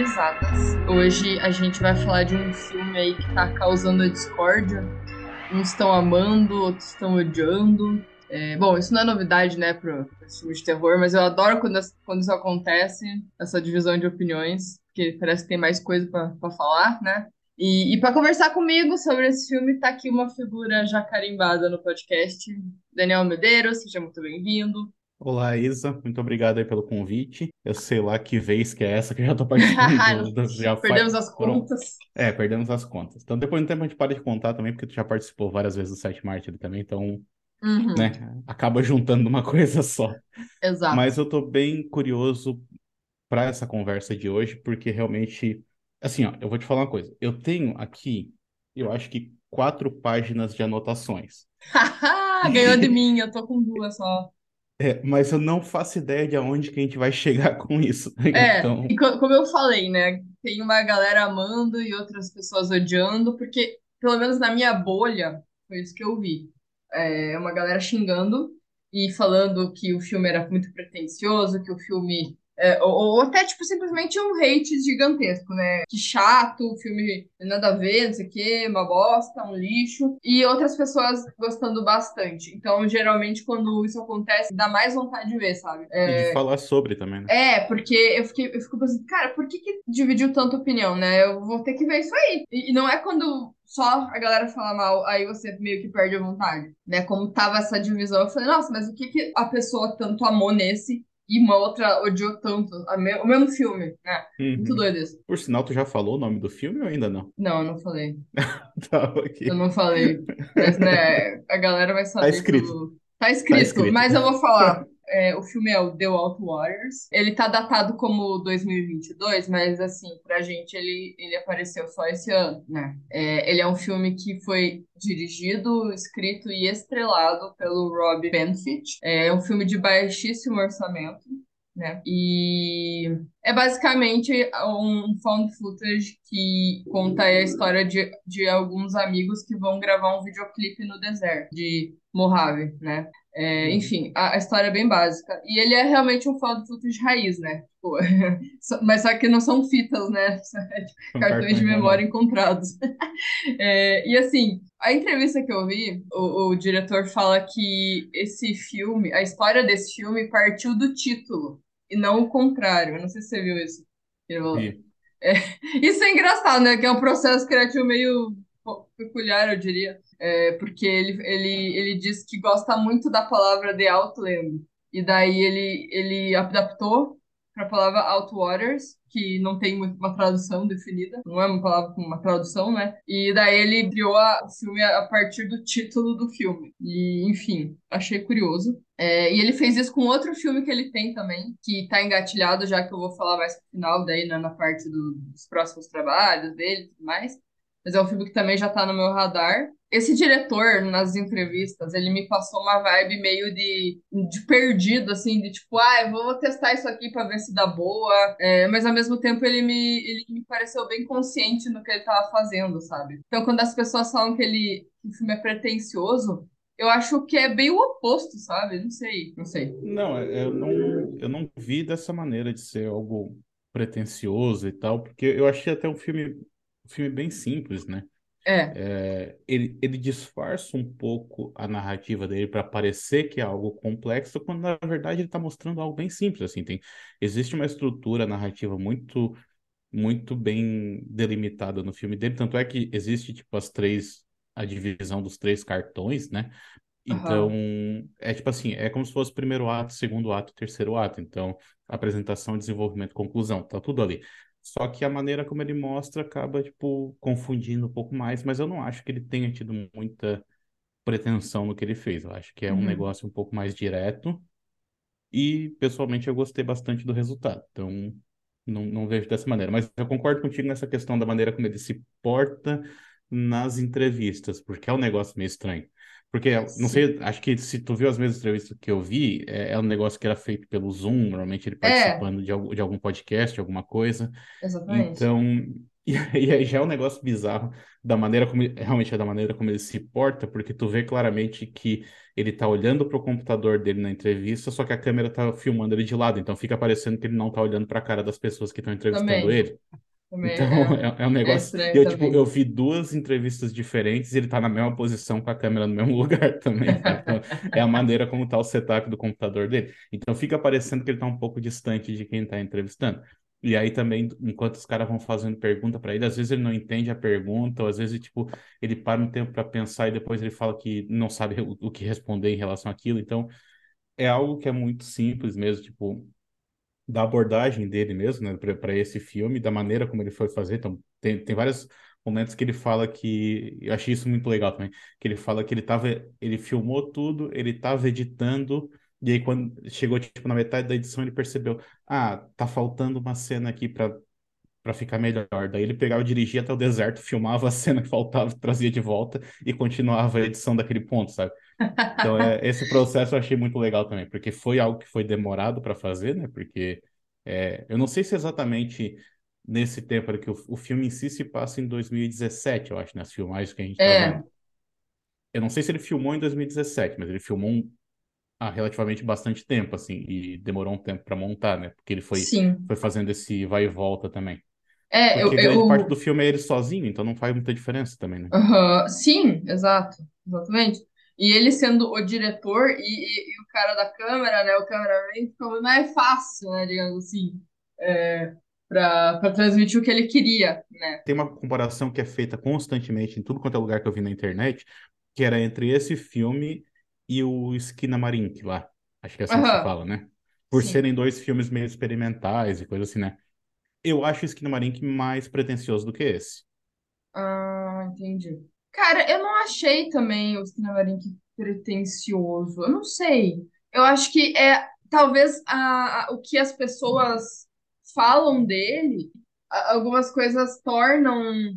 polarizadas. Hoje a gente vai falar de um filme aí que tá causando a discórdia. Uns estão amando, outros estão odiando. É, bom, isso não é novidade, né, para filmes de terror, mas eu adoro quando, quando isso acontece, essa divisão de opiniões, porque parece que tem mais coisa para falar, né? E, e para conversar comigo sobre esse filme, tá aqui uma figura já carimbada no podcast, Daniel Medeiros, seja muito bem-vindo. Olá, Isa, muito obrigado aí pelo convite. Eu sei lá que vez que é essa que eu já tô participando. do, já perdemos faz... as contas. É, perdemos as contas. Então, depois do tempo a gente para de contar também, porque tu já participou várias vezes do Sete Marte também, então, uhum. né, acaba juntando uma coisa só. Exato. Mas eu tô bem curioso para essa conversa de hoje, porque realmente, assim, ó, eu vou te falar uma coisa. Eu tenho aqui, eu acho que quatro páginas de anotações. Ganhou de mim, eu tô com duas só. É, mas eu não faço ideia de aonde que a gente vai chegar com isso. É, então... e como eu falei, né? Tem uma galera amando e outras pessoas odiando, porque, pelo menos na minha bolha, foi isso que eu vi. É, uma galera xingando e falando que o filme era muito pretencioso, que o filme é, ou, ou, até, tipo, simplesmente um hate gigantesco, né? Que chato, o filme nada a ver, não sei o quê, uma bosta, um lixo. E outras pessoas gostando bastante. Então, geralmente, quando isso acontece, dá mais vontade de ver, sabe? É... E de falar sobre também, né? É, porque eu, fiquei, eu fico pensando, cara, por que, que dividiu tanta opinião, né? Eu vou ter que ver isso aí. E, e não é quando só a galera fala mal, aí você meio que perde a vontade, né? Como tava essa divisão, eu falei, nossa, mas o que, que a pessoa tanto amou nesse e uma outra odiou tanto me o mesmo filme, né? Uhum. Muito doido isso. Por sinal, tu já falou o nome do filme ou ainda não? Não, eu não falei. tá, ok. Eu não falei. Mas, né, a galera vai saber. Tá escrito. Tá escrito, tá escrito, mas eu vou falar. É, o filme é o The Out Warriors. Ele tá datado como 2022, mas assim, pra gente ele, ele apareceu só esse ano, né? É, ele é um filme que foi dirigido, escrito e estrelado pelo Rob Benfit. É um filme de baixíssimo orçamento. Né? E é basicamente um found footage que conta a história de, de alguns amigos que vão gravar um videoclipe no deserto de Mojave, né? É, uhum. enfim, a, a, história é bem básica. E ele é realmente um found footage raiz, né? Tipo, mas só que não são fitas, né? São cartões de memória encontrados. É, e assim, a entrevista que eu vi, o, o diretor fala que esse filme, a história desse filme partiu do título e não o contrário. Eu não sei se você viu isso. É, isso é engraçado, né? Que é um processo criativo meio peculiar, eu diria. É, porque ele, ele, ele diz que gosta muito da palavra The Outland. E daí ele, ele adaptou para a palavra Outwaters, que não tem uma tradução definida, não é uma palavra com uma tradução, né? E daí ele criou o filme a partir do título do filme. E, enfim, achei curioso. É, e ele fez isso com outro filme que ele tem também, que tá engatilhado, já que eu vou falar mais no final, daí né, na parte do, dos próximos trabalhos dele e tudo mais. Mas é um filme que também já tá no meu radar, esse diretor, nas entrevistas, ele me passou uma vibe meio de, de perdido, assim, de tipo, ah, eu vou testar isso aqui para ver se dá boa. É, mas ao mesmo tempo ele me, ele me pareceu bem consciente no que ele tava fazendo, sabe? Então quando as pessoas falam que ele que o filme é pretencioso, eu acho que é bem o oposto, sabe? Não sei, não sei. Não, é, eu não, eu não vi dessa maneira de ser algo pretencioso e tal, porque eu achei até um filme, um filme bem simples, né? É. é. ele, ele disfarça um pouco a narrativa dele para parecer que é algo complexo, quando na verdade ele está mostrando algo bem simples. Assim, tem, existe uma estrutura narrativa muito muito bem delimitada no filme dele, tanto é que existe tipo as três a divisão dos três cartões, né? Então, uhum. é tipo assim, é como se fosse primeiro ato, segundo ato, terceiro ato. Então, apresentação, desenvolvimento, conclusão, tá tudo ali. Só que a maneira como ele mostra acaba, tipo, confundindo um pouco mais, mas eu não acho que ele tenha tido muita pretensão no que ele fez. Eu acho que é um uhum. negócio um pouco mais direto. E, pessoalmente, eu gostei bastante do resultado. Então, não, não vejo dessa maneira. Mas eu concordo contigo nessa questão da maneira como ele se porta nas entrevistas, porque é um negócio meio estranho. Porque, não sei, acho que se tu viu as mesmas entrevistas que eu vi, é, é um negócio que era feito pelo Zoom, normalmente ele é. participando é. de, algum, de algum podcast, alguma coisa. Exatamente. Então, E aí já é um negócio bizarro da maneira como realmente é da maneira como ele se porta, porque tu vê claramente que ele tá olhando pro computador dele na entrevista, só que a câmera tá filmando ele de lado, então fica parecendo que ele não tá olhando para a cara das pessoas que estão entrevistando Também. ele. Então é, é, é um é negócio. estranho Eu, tipo, eu vi duas entrevistas diferentes e ele tá na mesma posição com a câmera no mesmo lugar também, sabe? Então, é a maneira como tá o setup do computador dele. Então fica parecendo que ele tá um pouco distante de quem tá entrevistando. E aí também, enquanto os caras vão fazendo pergunta para ele, às vezes ele não entende a pergunta, ou às vezes, tipo, ele para um tempo para pensar e depois ele fala que não sabe o, o que responder em relação àquilo. Então, é algo que é muito simples mesmo, tipo, da abordagem dele mesmo, né, para esse filme, da maneira como ele foi fazer. Então, tem, tem vários momentos que ele fala que. Eu achei isso muito legal também. Que ele fala que ele tava. Ele filmou tudo, ele tava editando. E aí, quando chegou tipo, na metade da edição, ele percebeu: ah, tá faltando uma cena aqui para para ficar melhor. Daí ele pegava, dirigia até o deserto, filmava a cena que faltava, trazia de volta e continuava a edição daquele ponto, sabe? Então, é, esse processo eu achei muito legal também, porque foi algo que foi demorado para fazer, né? Porque é, eu não sei se exatamente nesse tempo, que o, o filme em si se passa em 2017, eu acho, nas filmagens que a gente tá É, vendo. Eu não sei se ele filmou em 2017, mas ele filmou um, há relativamente bastante tempo, assim, e demorou um tempo para montar, né? Porque ele foi, sim. foi fazendo esse vai e volta também. É, eu, Porque grande parte do eu, filme é ele sozinho, então não faz muita diferença também, né? Aham, Sim, exato, exatamente. E ele sendo o diretor e, e- e o cara da câmera, né, o cameraman, ficou mais fácil, né, digamos assim, é, para para transmitir o que ele queria, né? Tem uma comparação que é feita constantemente em tudo quanto é lugar que eu vi na internet, que era entre esse filme e o Skinamarink lá. Acho que é assim que se fala, né? Por sim. serem dois filmes meio experimentais e coisa assim, né? Eu acho o Skinamarink mais pretensioso do que esse. Ah, entendi. Cara, eu não achei também o Skinamarink pretensioso. Eu não sei. Eu acho que é talvez a, a- o que as pessoas falam dele, a- algumas coisas tornam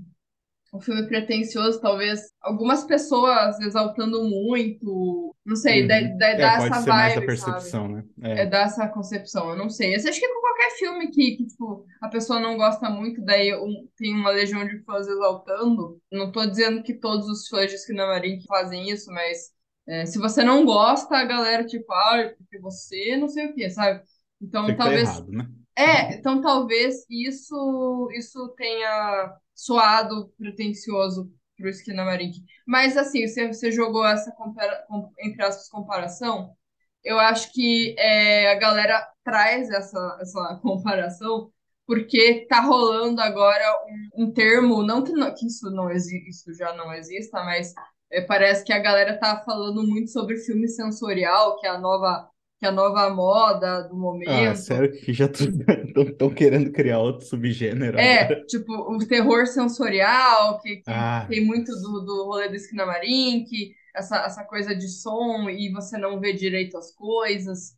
o filme pretensioso, talvez algumas pessoas exaltando muito, não sei, dá, Uhum. dá, É, dá essa ser mais vibe, sabe? percepção, né? É É, dar essa concepção, eu não sei. Eu acho que com qualquer filme que, que tipo, a pessoa não gosta muito, daí um- tem uma legião de fãs exaltando. Não tô dizendo que todos os fãs de Skinamarink fazem isso, mas é, se você não gosta, a galera, tipo, ah, porque você não sei o quê, sabe? Então, que tá talvez errado, né? É, então talvez isso isso tenha soado pretensioso pro Skinamarink. Mas assim, você, você jogou essa compara, com- entre aspas comparação, eu acho que é, a galera traz essa, essa comparação porque tá rolando agora um, um termo, não que, não- que isso não isso já não exista, mas é, parece que a galera tá falando muito sobre filme sensorial, que é a nova que é a nova moda do Ah, momento. sério que já estão querendo criar outro subgênero É, agora? tipo, o terror sensorial, que, que Ah, tem muito do, do rolê do Skinamarink, essa, essa coisa de som e você não vê direito as coisas.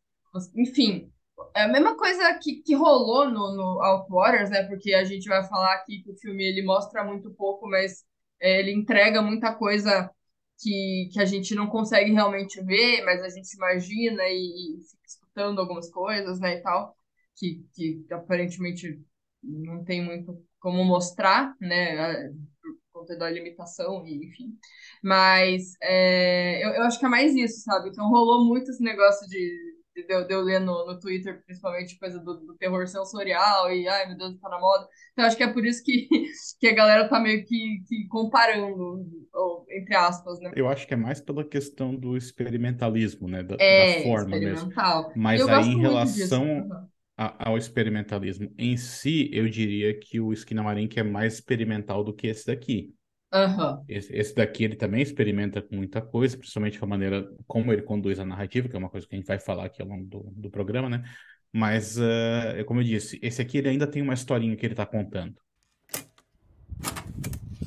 Enfim, é a mesma coisa que, que rolou no, no Outwaters, né? Porque a gente vai falar aqui que o filme ele mostra muito pouco, mas é, ele entrega muita coisa que, que a gente não consegue realmente ver, mas a gente imagina e, e fica escutando algumas coisas, né, e tal, que, que aparentemente não tem muito como mostrar, né, por conta da limitação e enfim. Mas é, eu, eu acho que é mais isso, sabe? Então rolou muito esse negócio de, de, eu, de eu ler no, no Twitter, principalmente coisa do, do terror sensorial e ai meu Deus, tá na moda. Então acho que é por isso que, que a galera tá meio que, que comparando, ou, entre aspas, né? Eu acho que é mais pela questão do experimentalismo, né? Da, da É forma mesmo. experimental. Mas eu aí, em disso. relação a- ao experimentalismo em si, eu diria que o Skinamarink é mais experimental do que esse daqui. Aham. Esse, esse daqui ele também experimenta com muita coisa, principalmente com a maneira como ele conduz a narrativa, que é uma coisa que a gente vai falar aqui ao longo do, do programa, né? Mas, eh, como eu disse, esse aqui ele ainda tem uma historinha que ele tá contando.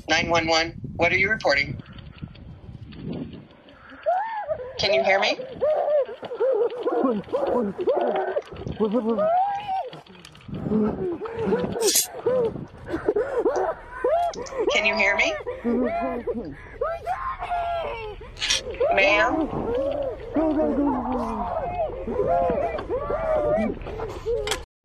911, what are you reporting? Can you hear me? Can you hear me? Ma'am?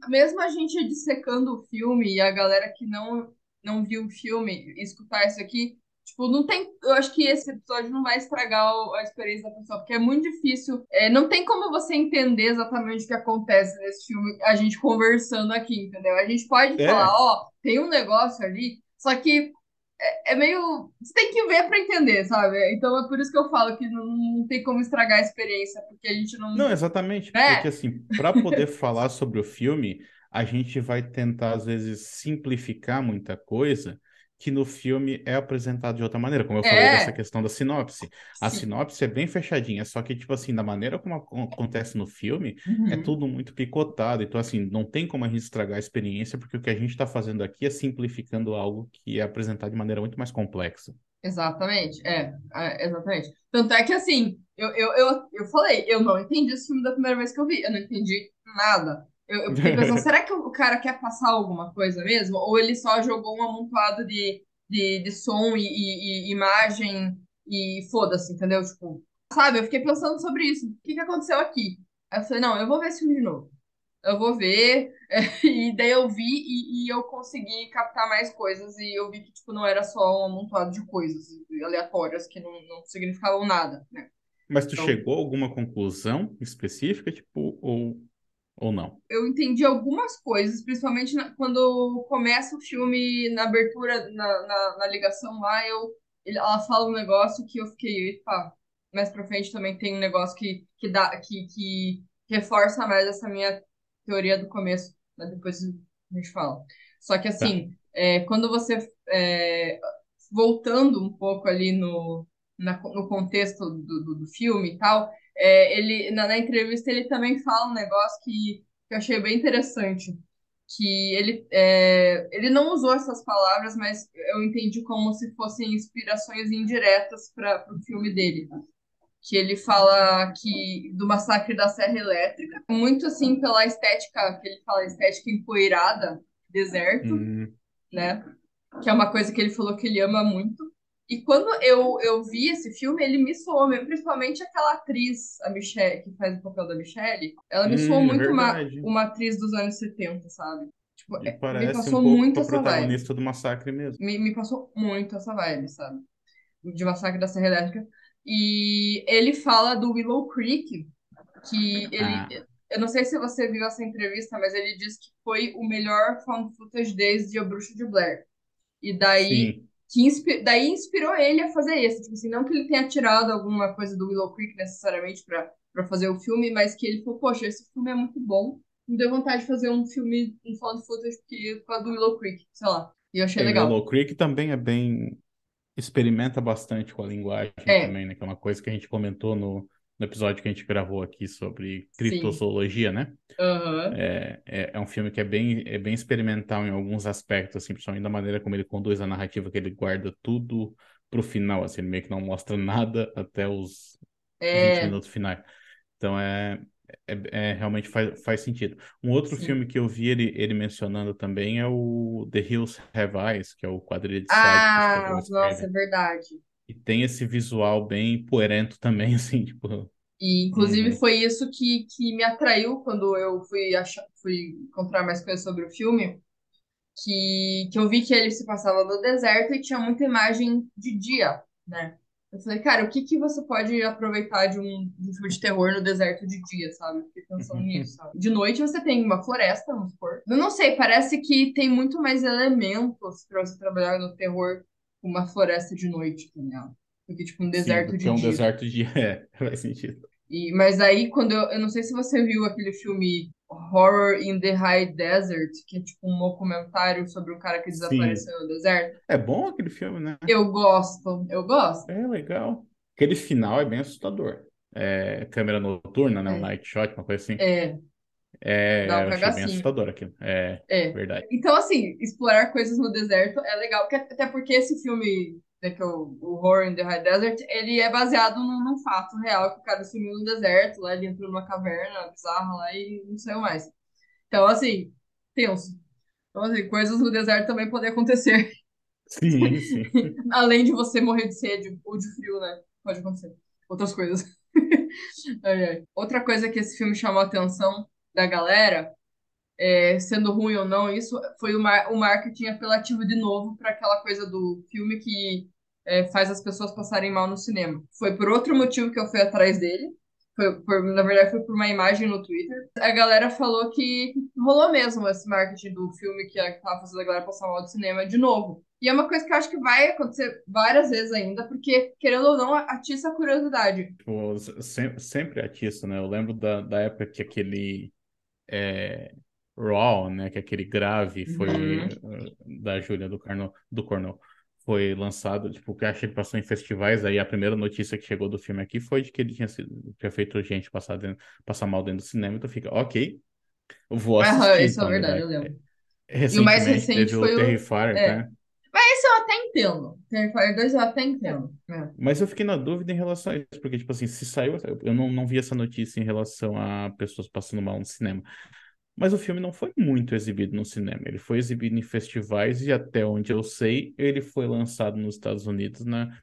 Mesmo a gente dissecando o filme e a galera que não não viu o filme escutar isso aqui, tipo, não tem. Eu acho que esse episódio não vai estragar a experiência da pessoa, porque é muito difícil. É, não tem como você entender exatamente o que acontece nesse filme, a gente conversando aqui, entendeu? A gente pode É. falar, ó, tem um negócio ali, só que é, é meio. Você tem que ver pra entender, sabe? Então é por isso que eu falo que não, não tem como estragar a experiência, porque a gente não. Não, exatamente, É. porque assim, para poder falar sobre o filme, a gente vai tentar às vezes simplificar muita coisa que no filme é apresentado de outra maneira, como eu falei É. dessa questão da sinopse. A Sim. sinopse é bem fechadinha, só que tipo assim, da maneira como acon- acontece no filme, é Uhum. tudo muito picotado. Então assim, não tem como a gente estragar a experiência, porque o que a gente está fazendo aqui é simplificando algo que é apresentado de maneira muito mais complexa. Exatamente, é, é, exatamente. Tanto é que assim, eu, eu, eu, eu falei, eu não entendi esse filme da primeira vez que eu vi, eu não entendi nada. Eu, eu fiquei pensando, será que o cara quer passar alguma coisa mesmo? Ou ele só jogou um amontoado de, de, de som e, e- e imagem e foda-se, entendeu? Tipo, sabe, eu fiquei pensando sobre isso. O que que aconteceu aqui? Aí eu falei, não, eu vou ver esse filme de novo. Eu vou ver, e daí eu vi e, e eu consegui captar mais coisas e eu vi que, tipo, não era só um amontoado de coisas aleatórias que não, não significavam nada, né? Mas tu Então- chegou a alguma conclusão específica, tipo, ou, ou não? Eu entendi algumas coisas, principalmente na- quando começa o filme, na abertura, na, na, na ligação lá, eu, ela fala um negócio que eu fiquei, epa, mais pra frente também tem um negócio que, que, dá, que, que reforça mais essa minha teoria do começo, mas depois a gente fala. Só que assim, é, quando você, é, voltando um pouco ali no, na- no contexto do, do, do filme e tal, é, ele, na, na entrevista ele também fala um negócio que, que eu achei bem interessante. Que ele, é, ele não usou essas palavras, mas eu entendi como se fossem inspirações indiretas para o filme dele. Que ele fala que do massacre da Serra Elétrica, muito assim pela estética, que ele fala estética empoeirada, deserto Hum, né? Que é uma coisa que ele falou que ele ama muito. E quando eu, eu vi esse filme, ele me soou, mesmo, principalmente aquela atriz, a Michelle, que faz o papel da Michelle, ela me soou Hum, muito uma, verdade. uma atriz dos anos 70, sabe? Tipo, e é, me parece um passou pouco muito essa vibe. protagonista do massacre mesmo. Me, me passou muito essa vibe, sabe? De Massacre da Serra Elétrica. E ele fala do Willow Creek, que ele. Ah. Eu não sei se você viu essa entrevista, mas ele disse que foi o melhor found footage desde A Bruxa de Blair. E daí Sim, que inspi- daí inspirou ele a fazer esse. Tipo assim, não que ele tenha tirado alguma coisa do Willow Creek necessariamente pra pra fazer o filme, mas que ele falou, poxa, esse filme é muito bom. Me deu vontade de fazer um filme, um found footage que, por causa do Willow Creek, sei lá. E eu achei É, legal. Willow Creek também é bem. Experimenta bastante com a linguagem É. também, né? Que é uma coisa que a gente comentou no, no episódio que a gente gravou aqui sobre Sim. criptozoologia, né? Aham. É, é, é um filme que é bem, é bem experimental em alguns aspectos, assim, principalmente da maneira como ele conduz a narrativa, que ele guarda tudo pro final, assim, ele meio que não mostra nada até os 20 É, minutos finais. Então é, é, é- realmente faz, faz sentido. Um outro Sim. filme que eu vi ele, ele mencionando também é o The Hills Have Eyes, que é o quadrilha de ah, o nossa, é verdade. E tem esse visual bem poerento também, assim, tipo. E, inclusive, Uhum. foi isso que, que me atraiu quando eu fui, achar, fui encontrar mais coisas sobre o filme, que, que eu vi que ele se passava no deserto e tinha muita imagem de dia, né? Eu falei, cara, o que que você pode aproveitar de um, de um filme de terror no deserto de dia, sabe? Eu Fiquei pensando nisso, sabe? De noite você tem uma floresta, vamos supor. Eu não sei, parece que tem muito mais elementos pra você trabalhar no terror com uma floresta de noite, ligado? Do que, tipo, um Sim, deserto porque de é um dia. deserto de. É, faz sentido. E, mas aí, quando eu, eu não sei se você viu aquele filme Horror in the High Desert, que é tipo um documentário sobre um cara que Sim. desapareceu no deserto. É bom aquele filme, né? Eu gosto, eu gosto. É legal. Aquele final é bem assustador. É, câmera noturna, né? Um É. night shot, uma coisa assim. É, É, dá um eu achei bem assustador aquilo. É, É. verdade. Então, assim, explorar coisas no deserto é legal, até porque esse filme, né, que é o, o Horror in the High Desert, ele é baseado num, num fato real, que o cara sumiu no deserto, lá ele entrou numa caverna bizarra lá e não saiu mais. Então, assim, tenso. Então, assim, coisas no deserto também podem acontecer. Sim, sim. Além de você morrer de sede ou de frio, né? Pode acontecer. Outras coisas. Ai, ai. Outra coisa que esse filme chamou a atenção da galera é, sendo ruim ou não, isso foi o, mar o marketing apelativo de novo para aquela coisa do filme que é, faz as pessoas passarem mal no cinema. Foi por outro motivo que eu fui atrás dele. Foi por, na verdade, foi por uma imagem no Twitter. A galera falou que rolou mesmo esse marketing do filme que estava fazendo a galera passar mal do cinema de novo. E é uma coisa que eu acho que vai acontecer várias vezes ainda, porque, querendo ou não, atiça a curiosidade. Tipo, sempre, sempre atiça, né? Eu lembro da, da época que aquele é, Raw, né? Que aquele grave foi uhum. da Júlia do, Carno, do Cornell foi lançado, tipo, que achei que passou em festivais, aí a primeira notícia que chegou do filme aqui foi de que ele tinha, sido, tinha feito gente passar, dentro, passar mal dentro do cinema, então fica, ok, vou assistir. Aham, isso então, é verdade, eu lembro. E o mais recente foi o Terrifier, é. né? Mas esse eu até entendo. Terrifier 2 eu até entendo. É. Mas eu fiquei na dúvida em relação a isso, porque, tipo assim, se saiu, eu não, não vi essa notícia em relação a pessoas passando mal no cinema. Mas o filme não foi muito exibido no cinema. Ele foi exibido em festivais e, até onde eu sei, ele foi lançado nos Estados Unidos na,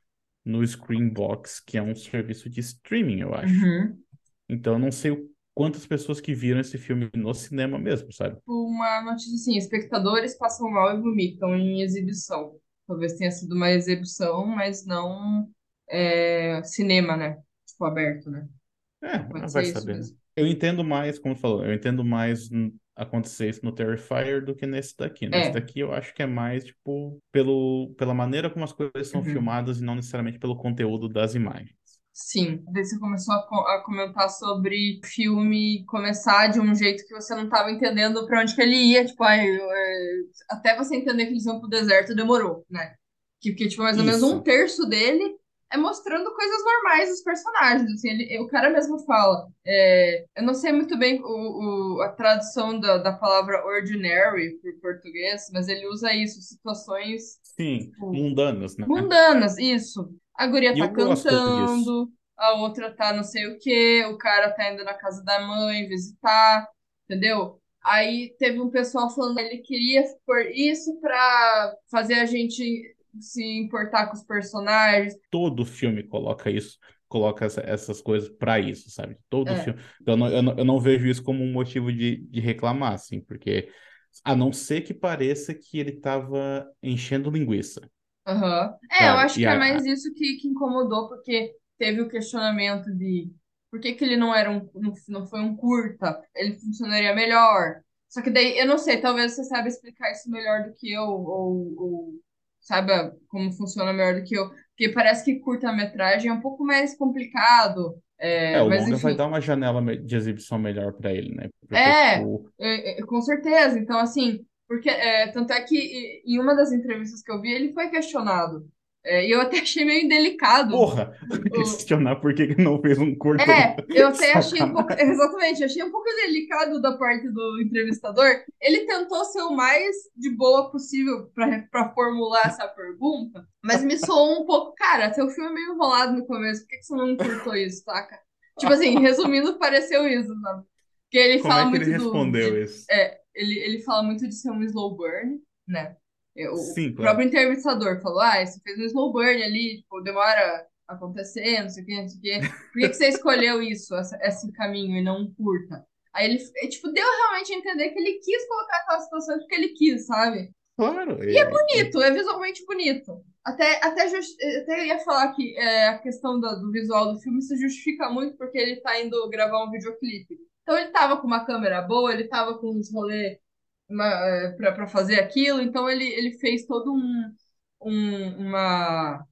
no Screenbox, que é um serviço de streaming, eu acho. Uhum. Então eu não sei quantas pessoas que viram esse filme no cinema mesmo, sabe? Uma notícia assim: espectadores passam mal e vomitam em exibição. Talvez tenha sido uma exibição, mas não é, cinema, né? Tipo, aberto, né? É, Pode vai saber. Eu entendo mais, como tu falou, eu entendo mais acontecer isso no Terrifier do que nesse daqui. Nesse É. daqui eu acho que é mais, tipo, pelo, pela maneira como as coisas são Uhum. filmadas e não necessariamente pelo conteúdo das imagens. Sim. Você começou a, co- a comentar sobre filme começar de um jeito que você não estava entendendo pra onde que ele ia. Tipo, eu, é, até você entender que eles iam pro deserto demorou, né? Que, porque, tipo, mais ou menos Isso. um terço dele é mostrando coisas normais dos personagens. Assim, ele, o cara mesmo fala. é, eu não sei muito bem o, o- a tradução da, da palavra ordinary por português, mas ele usa isso, situações Sim, Tipo, mundanas, né? mundanas, isso. A guria tá cantando, a outra tá não sei o quê, o cara tá indo na casa da mãe visitar, entendeu? Aí teve um pessoal falando que ele queria pôr isso pra fazer a gente se importar com os personagens. Todo filme coloca isso, coloca essa- essas coisas pra isso, sabe? Todo É. filme. Então, eu não, eu não, eu não vejo isso como um motivo de, de reclamar, assim, porque a não ser que pareça que ele tava enchendo linguiça. Aham. É, eu acho E que é a- mais isso que, que incomodou, porque teve o questionamento de por que que ele não era um, não, não foi um curta, ele funcionaria melhor. Só que daí, eu não sei, talvez você saiba explicar isso melhor do que eu, ou, ou saiba como funciona melhor do que eu. Porque parece que curta-metragem é um pouco mais complicado. É, É, o mas longa vai enfim, dar uma janela de exibição melhor pra ele, né? Porque, é, tipo, é, é, com certeza. Então, assim, porque é, tanto é que em uma das entrevistas que eu vi, ele foi questionado. É, e eu até achei meio indelicado. porra, questionar por que não fez um curto. É, eu até achei um pouco. Exatamente, achei um pouco delicado da parte do entrevistador. Ele tentou ser o mais de boa possível para formular essa pergunta, mas me soou um pouco. Cara, seu filme é meio enrolado no começo, por que, que você não encurtou isso, saca? Tipo assim, resumindo, pareceu isso, sabe? Porque ele Como fala é que muito ele do. respondeu de- isso? é, ele, ele fala muito de ser um slow burn, né? É, O Sim, claro. próprio entrevistador falou: ah, você fez um slow burn ali, tipo, demora a acontecer, não sei o quê, não sei o quê. Por que, que você escolheu isso, essa- esse caminho, e não um curta? Aí ele, é, tipo, deu realmente a entender que ele quis colocar aquela situação porque ele quis, sabe? Claro. E é Bonito, é visualmente bonito. Até, até, just, até ia falar que é, a questão do, do visual do filme se justifica muito porque ele tá indo gravar um videoclipe. Então ele tava com uma câmera boa, ele tava com uns rolês para pra fazer aquilo, então ele, ele fez todo um, um- uma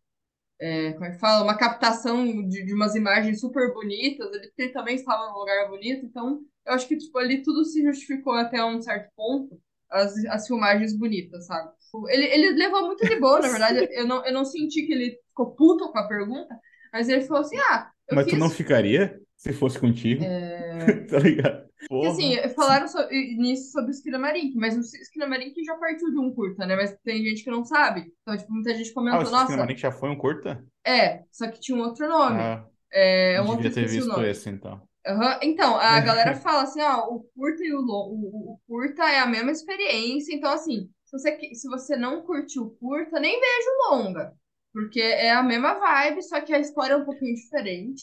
é, como é que fala? Uma captação de, de umas imagens super bonitas. Ele, ele também estava num lugar bonito, então eu acho que tipo, ali tudo se justificou até um certo ponto, as, as filmagens bonitas, sabe? Ele, ele levou muito de boa, na verdade. Eu não, eu não senti que ele ficou puto com a pergunta, mas ele falou assim: ah, Mas tu quis. não ficaria se fosse contigo? é, Tá ligado? Porque, assim, Porra. falaram so- nisso sobre o Skinamarink, mas o Skinamarink já partiu de um curta, né? Mas tem gente que não sabe. Então, tipo, muita gente Ah, comentou, o nossa, Cinematic já foi um curta? é, só que tinha um outro nome. Ah, É, um outro devia ter esqueci o visto nome. esse, então. Aham. Então, a galera fala assim, ó, o curta e o, lo- o, o curta é a mesma experiência. Então, assim, se você, se você não curtiu o curta, nem veja o longa. Porque é a mesma vibe, só que a história é um pouquinho diferente.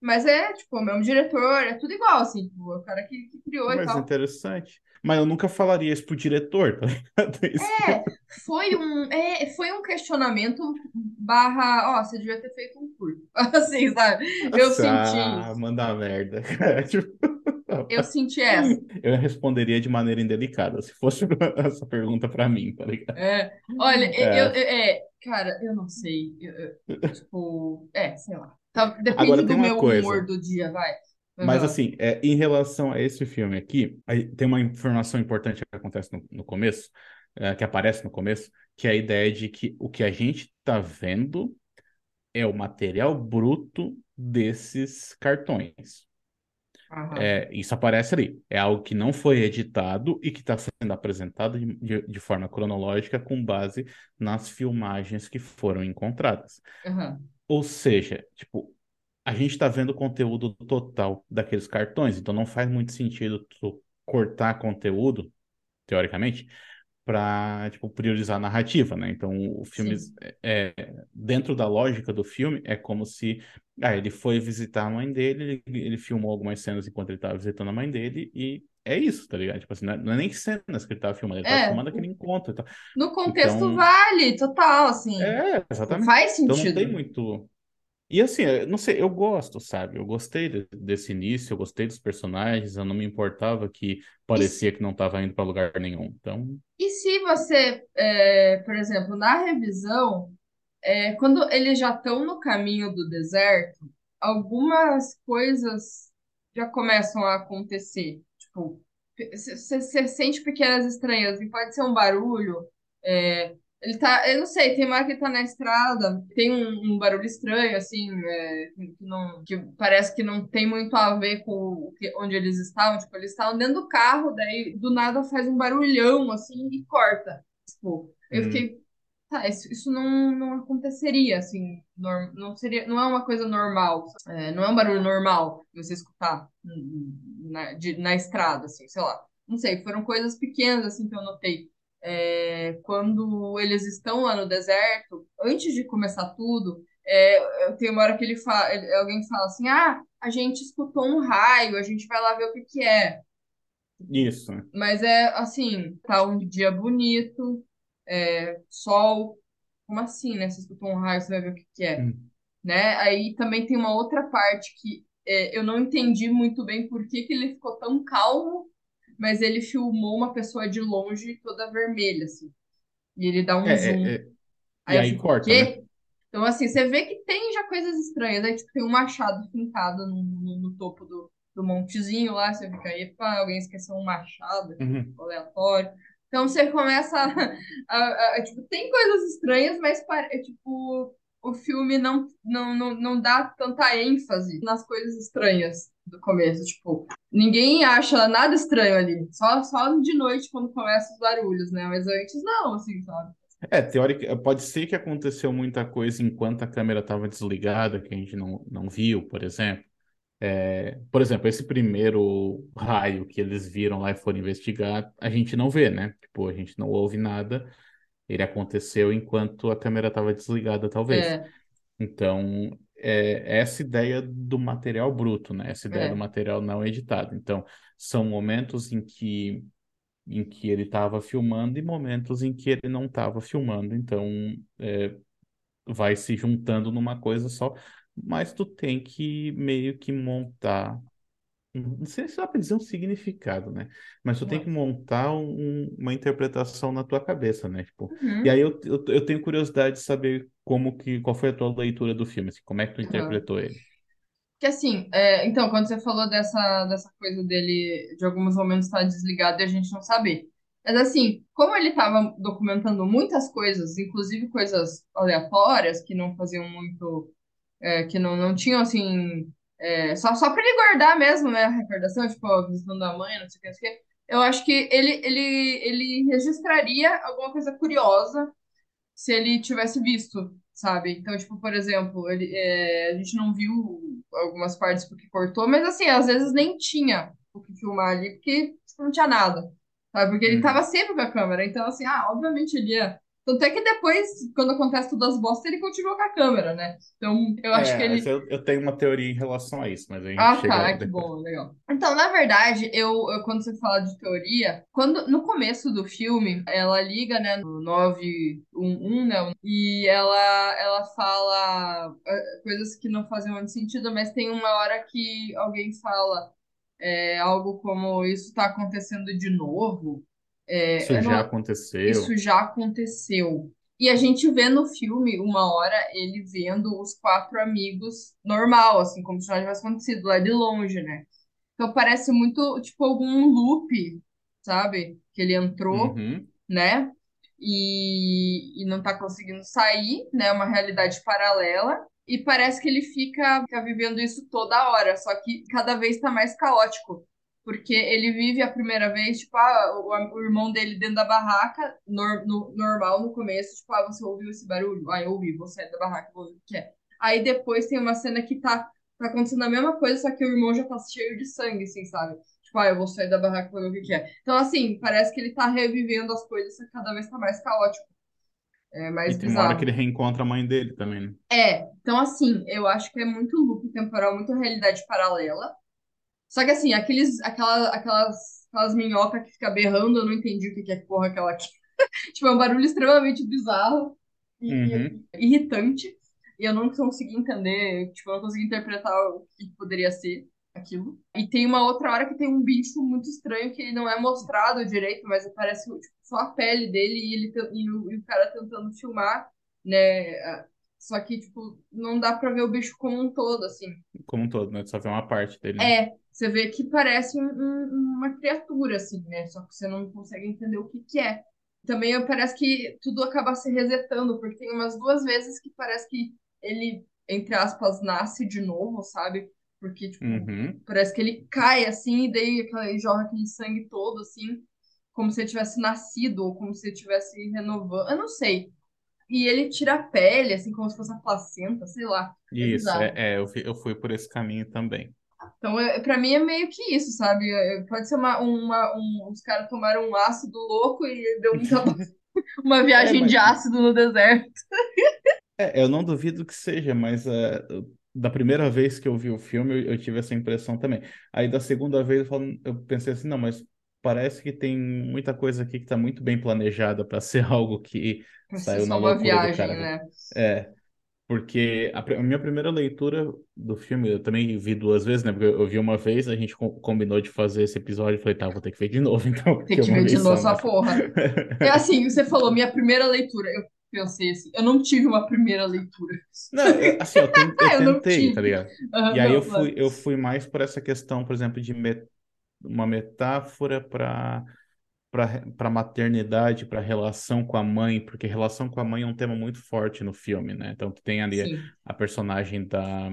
Mas é, tipo, o mesmo diretor, é tudo igual, assim, tipo, o cara que, que criou e Mas tal. interessante. Mas eu nunca falaria isso pro diretor, tá ligado? Isso. É, foi um, é, foi um questionamento barra, ó, você devia ter feito um curto. Assim, sabe? Eu Nossa, senti ah, isso. manda merda, cara. Tipo, Eu senti essa. eu responderia de maneira indelicada se fosse essa pergunta pra mim, tá ligado? É, olha, É. eu, eu- é, cara, eu não sei. Eu- eu- tipo, é, sei lá. Tá, depende Agora do meu coisa. humor do dia, vai. Mas assim, é, em relação a esse filme aqui, aí tem uma informação importante que acontece no, no começo, é, que aparece no começo, que é a ideia de que o que a gente está vendo é o material bruto desses cartões. Aham. É, isso aparece ali. É algo que não foi editado e que está sendo apresentado de, de- de forma cronológica com base nas filmagens que foram encontradas. Aham. Ou seja, tipo, a gente está vendo o conteúdo total daqueles cartões, então não faz muito sentido tu cortar conteúdo, teoricamente, para tipo, priorizar a narrativa, né? Então, o filme, Sim. é, dentro da lógica do filme, é como se ah, ele foi visitar a mãe dele, ele, ele filmou algumas cenas enquanto ele estava visitando a mãe dele, e é isso, tá ligado? Tipo assim, não é, não é nem cenas que ele estava filmando, ele É, filmando aquele encontro tal. no contexto Então, vale, total, assim. é, exatamente. faz Então não tem sentido. muito. E assim, eu não sei, eu gosto, sabe? Eu gostei de- desse início, eu gostei dos personagens, eu não me importava que E se, parecia que não estava indo para lugar nenhum. Então, e se você, é, por exemplo, na revisão, é, quando eles já estão no caminho do deserto, algumas coisas já começam a acontecer. Tipo, você sente pequenas estranhas, e pode ser um barulho. é, ele tá, eu não sei, tem uma hora que ele tá na estrada, tem um, um barulho estranho, assim, é, que, não, que parece que não tem muito a ver com o que, onde eles estavam. Tipo, eles estavam dentro do carro, daí do nada faz um barulhão, assim, e corta. Tipo, eu hum, fiquei. Tá, isso, isso não, não aconteceria, assim, norm, não seria, não é uma coisa normal, é, não é um barulho normal você escutar hum, na, de- na estrada, assim, sei lá. Não sei, foram coisas pequenas, assim, que eu notei. É, quando eles estão lá no deserto, antes de começar tudo, é, tem uma hora que ele fala, alguém fala assim, ah, a gente escutou um raio, a gente vai lá ver o que que é. isso? Mas é assim, tá um dia bonito, é, sol, como assim, né? Você escutou um raio, você vai ver o que que é, Hum, né? Aí também tem uma outra parte que é, eu não entendi muito bem por que que ele ficou tão calmo, mas ele filmou uma pessoa de longe toda vermelha, assim, e ele dá um É, zoom. é, é, e Aí aí fico, corta, né? Então, assim, você vê que tem já coisas estranhas. Aí, tipo, tem um machado fincado no, no, no topo do, do montezinho lá. Você fica aí, pá, alguém esqueceu um machado Uhum. aleatório. Então, você começa a, a- a- Tipo, tem coisas estranhas, mas, pare- é, tipo, o filme não, não, não, não dá tanta ênfase nas coisas estranhas do começo. Tipo, ninguém acha nada estranho ali. Só, só de noite, quando começam os barulhos, né? Mas antes, não, assim, sabe? É, teórica, pode ser que aconteceu muita coisa enquanto a câmera estava desligada, que a gente não, não viu, por exemplo. É, por exemplo, esse primeiro raio que eles viram lá e foram investigar, a gente não vê, né? Tipo, a gente não ouve nada. Ele aconteceu enquanto a câmera estava desligada, talvez. É, Então, é essa ideia do material bruto, né? Essa ideia do é. material não editado. Então, são momentos em que em que ele estava filmando e momentos em que ele não estava filmando. Então, é, vai se juntando numa coisa só, mas tu tem que meio que montar. Não sei se dá pra dizer um significado, né? Mas tu tem que montar um- uma interpretação na tua cabeça, né? Tipo, e Uhum. aí eu, eu, eu tenho curiosidade de saber como que, qual foi a tua leitura do filme, assim, como é que tu interpretou ele? Que assim, é, então, quando você falou dessa, dessa coisa dele, de alguns momentos estar desligado e a gente não saber. Mas assim, como ele estava documentando muitas coisas, inclusive coisas aleatórias, que não faziam muito, é, que não, não tinham assim, é, só, só para ele guardar mesmo, né, a recordação, tipo, ó, visitando a mãe, não sei o que, não sei o que, eu acho que ele, ele, ele registraria alguma coisa curiosa se ele tivesse visto, sabe? Então, tipo, por exemplo, ele, é, a gente não viu algumas partes porque cortou, mas assim, às vezes nem tinha o que filmar ali, porque tipo, não tinha nada, sabe? Porque ele tava Uhum. sempre com a câmera, então assim, ah, obviamente ele ia Tanto é que depois, quando acontece todas as bostas, ele continua com a câmera, né? Então, eu acho É, que ele. eu, eu tenho uma teoria em relação a isso, mas a gente Ah, chega tá, lá que depois. bom, legal. Então, na verdade, eu, eu- quando você fala de teoria, quando no começo do filme, ela liga, né, no 911, né, e ela ela fala eh, coisas que não fazem muito sentido, mas tem uma hora que alguém fala é, algo como isso tá acontecendo de novo. É, Isso eu já não- aconteceu. isso já aconteceu. E a gente vê no filme, uma hora, ele vendo os quatro amigos normal, assim, como se nada tivesse acontecido lá de longe, né? Então parece muito, tipo, algum loop, sabe? Que ele entrou, Uhum. né? E, e não tá conseguindo sair, né? Uma realidade paralela. E parece que ele fica, fica vivendo isso toda hora, só que cada vez tá mais caótico. Porque ele vive a primeira vez, tipo, ah, o, o irmão dele dentro da barraca, nor- no- normal no começo, tipo, ah, você ouviu esse barulho? Ah, eu ouvi, vou sair da barraca, vou ver o que é. Aí depois tem uma cena que tá, tá acontecendo a mesma coisa, só que o irmão já tá cheio de sangue, assim, sabe? Tipo, ah, eu vou sair da barraca pra ver o que que é. Então, assim, parece que ele tá revivendo as coisas, só que cada vez tá mais caótico. É mais E tem uma hora que bizarro. ele reencontra a mãe dele também, né? É, então assim, eu acho que é muito loop temporal, muito realidade paralela. Só que assim, aqueles, aquela, aquelas, aquelas minhocas que fica berrando, eu não entendi o que que é que porra aquela aqui. Tipo, é um barulho extremamente bizarro e, e Uhum. irritante. E eu não consegui entender, tipo, eu não consegui interpretar o que poderia ser aquilo. E tem uma outra hora que tem um bicho muito estranho que ele não é mostrado direito, mas parece tipo, só a pele dele e, ele, e, o, e o cara tentando filmar, né? Só que, tipo, não dá pra ver o bicho como um todo, assim. Como um todo, né? Só vê uma parte dele. né? É, você vê que parece um- um- uma criatura, assim, né? Só que você não consegue entender o que que é. Também parece que tudo acaba se resetando, porque tem umas duas vezes que parece que ele, entre aspas, nasce de novo, sabe? Porque, tipo, Uhum. parece que ele cai, assim, e daí aquela, jorra aquele sangue todo, assim, como se ele tivesse nascido, ou como se ele tivesse renovando. Eu não sei. E ele tira a pele, assim, como se fosse a placenta, sei lá. É Isso, é, é, eu, fi- eu fui por esse caminho também. Então, é, pra mim é meio que isso, sabe? É, Pode ser uma, uma, um, os caras tomaram um ácido louco e deu muita, uma viagem É, mas- de ácido no deserto. É, eu não duvido que seja, mas eu- da primeira vez que eu vi o filme, eu, eu tive essa impressão também. Aí da segunda vez eu, falo- eu pensei assim, não, mas parece que tem muita coisa aqui que está muito bem planejada para ser algo que saiu só na uma loucura do viagem, cara. né? É, porque a, a minha primeira leitura do filme, eu também vi duas vezes, né? Porque eu, eu vi uma vez, a gente co- combinou de fazer esse episódio, eu falei, tá, vou ter que ver de novo, então, Tem que uma ver de novo essa né? porra. É assim, você falou, minha primeira leitura. Eu pensei assim, eu não tive uma primeira leitura. Não, eu- assim, eu, ten- eu Eu tentei, tá ligado? Aham, E aí eu fui, eu fui mais por essa questão, por exemplo, de me- uma metáfora para para maternidade, para relação com a mãe, porque relação com a mãe é um tema muito forte no filme, né? Então tu tem ali Sim, a personagem da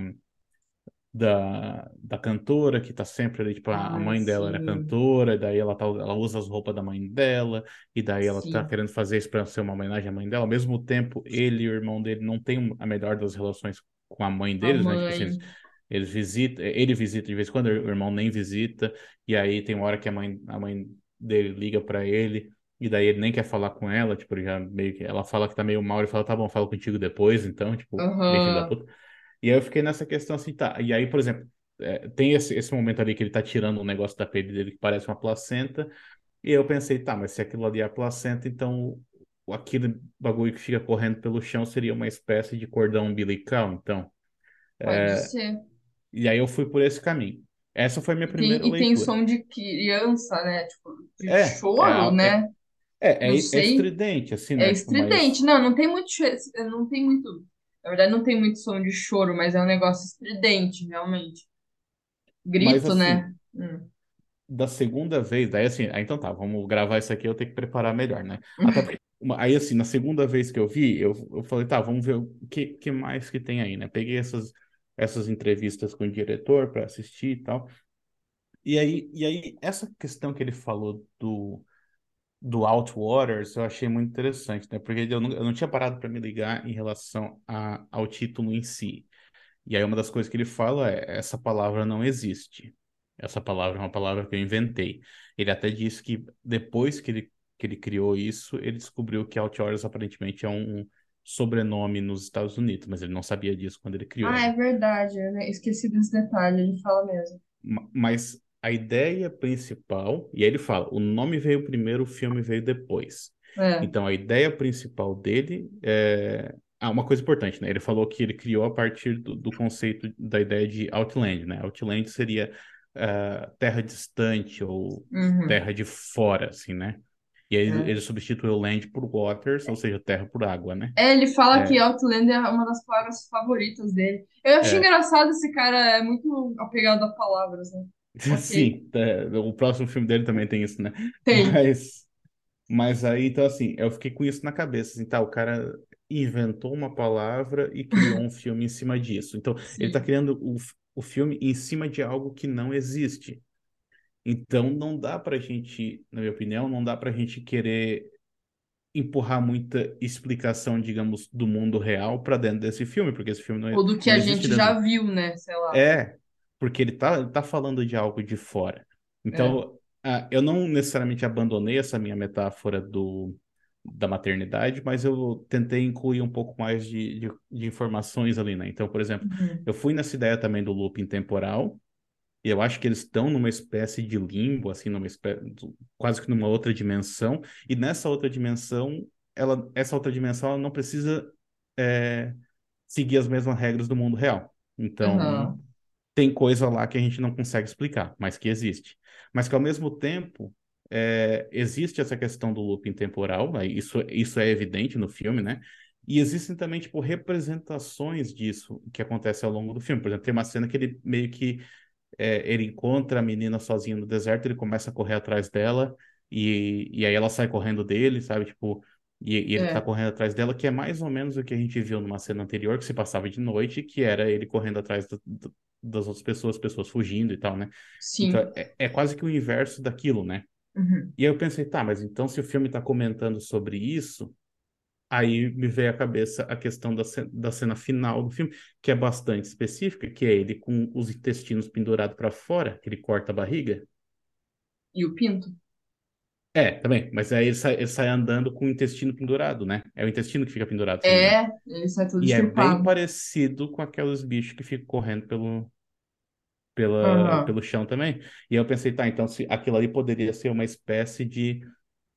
da, da cantora que tá sempre ali, tipo, a a mãe dela era sim. cantora, daí ela tá, ela usa as roupas da mãe dela, e daí ela tá sim. querendo fazer isso para ser uma homenagem à mãe dela. Ao mesmo tempo, ele e o irmão dele não têm a melhor das relações com a mãe A deles, né? Tipo assim, eles visitam, ele visita de vez em quando, o irmão nem visita, e aí tem uma hora que a mãe, a mãe dele liga para ele, e daí ele nem quer falar com ela, tipo, já meio que ela fala que tá meio mal, ele fala, tá bom, falo contigo depois, então, tipo, filho da puta. E aí eu fiquei nessa questão assim, tá. E aí, por exemplo, é, tem esse, esse momento ali que ele tá tirando um negócio da pele dele que parece uma placenta, e eu pensei, tá, mas se aquilo ali é a placenta, então o- aquele bagulho que fica correndo pelo chão seria uma espécie de cordão umbilical, então. Pode ser. E aí eu fui por esse caminho. Essa foi a minha E primeira tem, e tem leitura. som de criança, né? Tipo, de É, é, choro, é, né? é, é, é estridente, assim, É né? Mas. estridente. Não, não tem muito, não tem muito. Na verdade, não tem muito som de choro, mas é um negócio estridente, realmente. Mas Grito, assim, né? Hum. da segunda vez, daí assim, aí então tá, vamos gravar isso aqui, eu tenho que preparar melhor, né? Até porque, aí assim, na segunda vez que eu vi, eu, eu falei, tá, vamos ver o que, que mais que tem aí, né? Peguei essas, essas entrevistas com o diretor para assistir e tal. E aí, e aí, essa questão que ele falou do, do Outwaters, eu achei muito interessante, né? Porque eu não, eu não tinha parado para me ligar em relação a, ao título em si. E aí uma das coisas que ele fala é essa palavra não existe. Essa palavra é uma palavra que eu inventei. Ele até disse que depois que ele que ele criou isso, ele descobriu que Outwarders aparentemente é um sobrenome nos Estados Unidos, mas ele não sabia disso quando ele criou. Ah, é verdade, eu esqueci desse detalhe, ele fala mesmo. Mas a ideia principal, e aí ele fala, o nome veio primeiro, o filme veio depois. É. Então a ideia principal dele é. Ah, uma coisa importante, né? Ele falou que ele criou a partir do, do conceito da ideia de Outland, né? Outland seria uh, terra distante ou Uhum. terra de fora, assim, né? E aí É. ele substituiu land por waters, ou seja, terra por água, né? É, ele fala É. que Outlander é uma das palavras favoritas dele. Eu achei É. engraçado esse cara, é muito apegado a palavras, né? Sim, tá, o próximo filme dele também tem isso, né? Tem. Mas, mas aí, então, assim, eu fiquei com isso na cabeça, assim, tá, o cara inventou uma palavra e criou um filme em cima disso. Então, ele tá Sim. criando o, o filme em cima de algo que não existe. Então, não dá pra gente, na minha opinião, não dá pra gente querer empurrar muita explicação, digamos, do mundo real pra dentro desse filme, porque esse filme não, Ou do que a gente dentro já viu, né? Sei lá. é, porque ele tá, ele tá falando de algo de fora. Então, ah, eu não necessariamente abandonei essa minha metáfora do, da maternidade, mas eu tentei incluir um pouco mais de, de, de informações ali, né? Então, por exemplo, Uhum. eu fui nessa ideia também do looping temporal, e eu acho que eles estão numa espécie de limbo, assim, numa espécie, quase que numa outra dimensão, e nessa outra dimensão, ela, essa outra dimensão ela não precisa é, seguir as mesmas regras do mundo real. Então, Aham. tem coisa lá que a gente não consegue explicar, mas que existe. Mas que ao mesmo tempo é, existe essa questão do looping temporal, né? isso, isso é evidente no filme, né? E existem também, tipo, representações disso que acontece ao longo do filme. Por exemplo, tem uma cena que ele meio que é, ele encontra a menina sozinha no deserto, ele começa a correr atrás dela, e, e aí ela sai correndo dele, sabe? Tipo, e, e ele É. tá correndo atrás dela, que é mais ou menos o que a gente viu numa cena anterior, que se passava de noite, que era ele correndo atrás do- do- das outras pessoas, pessoas fugindo e tal, né? Sim. Então é, é quase que o inverso daquilo, né? Uhum. E aí eu pensei, tá, mas então se o filme tá comentando sobre isso, aí me veio à cabeça a questão da, ce- da cena final do filme, que é bastante específica, que é ele com os intestinos pendurados para fora, que ele corta a barriga. E o Pinto? É, também, mas aí ele sai, ele sai andando com o intestino pendurado, né? É o intestino que fica pendurado. É, ele sai tudo E é bem estripado. parecido com aqueles bichos que ficam correndo pelo, pela, Aham. pelo chão também. E eu pensei, tá, então se aquilo ali poderia ser uma espécie de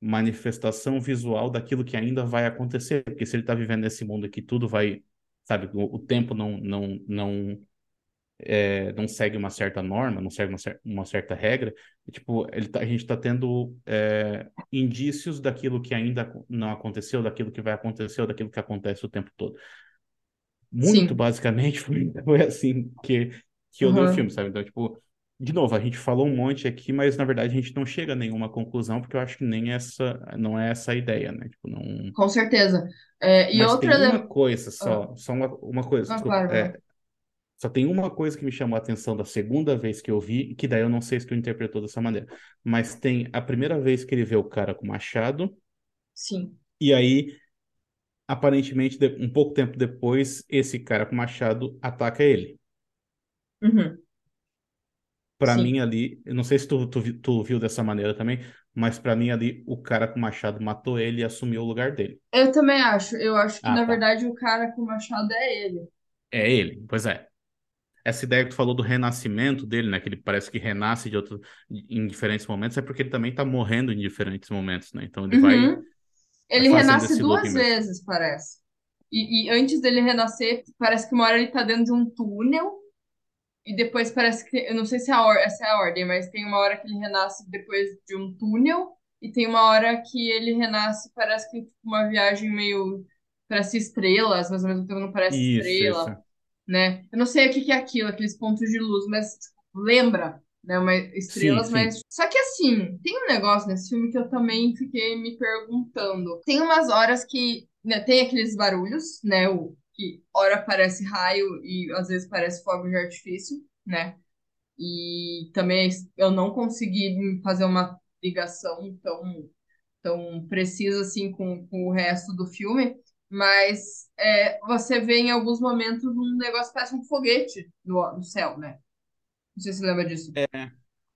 manifestação visual daquilo que ainda vai acontecer, porque se ele tá vivendo nesse mundo aqui, tudo vai, sabe, o, o tempo não, não, não, é, não segue uma certa norma, não segue uma, cer- uma certa regra, e, tipo, ele tá- a gente está tendo é, indícios daquilo que ainda não aconteceu, daquilo que vai acontecer, ou daquilo que acontece o tempo todo. Muito Sim. basicamente foi, foi assim que, que eu li o Aham. filme, sabe? Então, tipo, de novo, a gente falou um monte aqui, mas na verdade a gente não chega a nenhuma conclusão, porque eu acho que nem essa, não é essa a ideia, né? Tipo, não... Com certeza. É, e Mas outro tem uma coisa Ah, só, só uma, uma coisa, ah, desculpa, claro, é, só tem uma coisa que me chamou a atenção da segunda vez que eu vi, que daí eu não sei se tu interpretou dessa maneira, mas tem a primeira vez que ele vê o cara com machado, Sim. e aí, aparentemente, um pouco tempo depois, esse cara com machado ataca ele. Uhum. Pra Sim. mim ali, eu não sei se tu, tu, tu viu dessa maneira também, mas pra mim ali, o cara com machado matou ele e assumiu o lugar dele. Eu também acho. Eu acho que, Ah, na tá. verdade, o cara com o machado é ele. É ele, pois é. Essa ideia que tu falou do renascimento dele, né? Que ele parece que renasce de outro, em diferentes momentos, é porque ele também tá morrendo em diferentes momentos, né? Então ele vai Uhum. Ele fazendo renasce esse duas vezes, parece. E, e antes dele renascer, parece que uma hora ele tá dentro de um túnel. E depois parece que. Eu não sei se é a essa é a ordem, mas tem uma hora que ele renasce depois de um túnel. E tem uma hora que ele renasce, parece que tipo, uma viagem meio. Parece estrelas, mas ao mesmo tempo não parece Isso, estrela. isso. né? Eu não sei o que que é aquilo, aqueles pontos de luz, mas tipo, lembra, né? Uma Sim, estrelas, sim. mas só que assim, tem um negócio nesse filme que eu também fiquei me perguntando. Tem umas horas que né, tem aqueles barulhos, né? O que hora parece raio e às vezes parece fogo de artifício, né? E também eu não consegui fazer uma ligação tão tão precisa assim com, com o resto do filme, mas é, você vê em alguns momentos um negócio que parece um foguete no, no céu, né? Não sei se você lembra disso. É,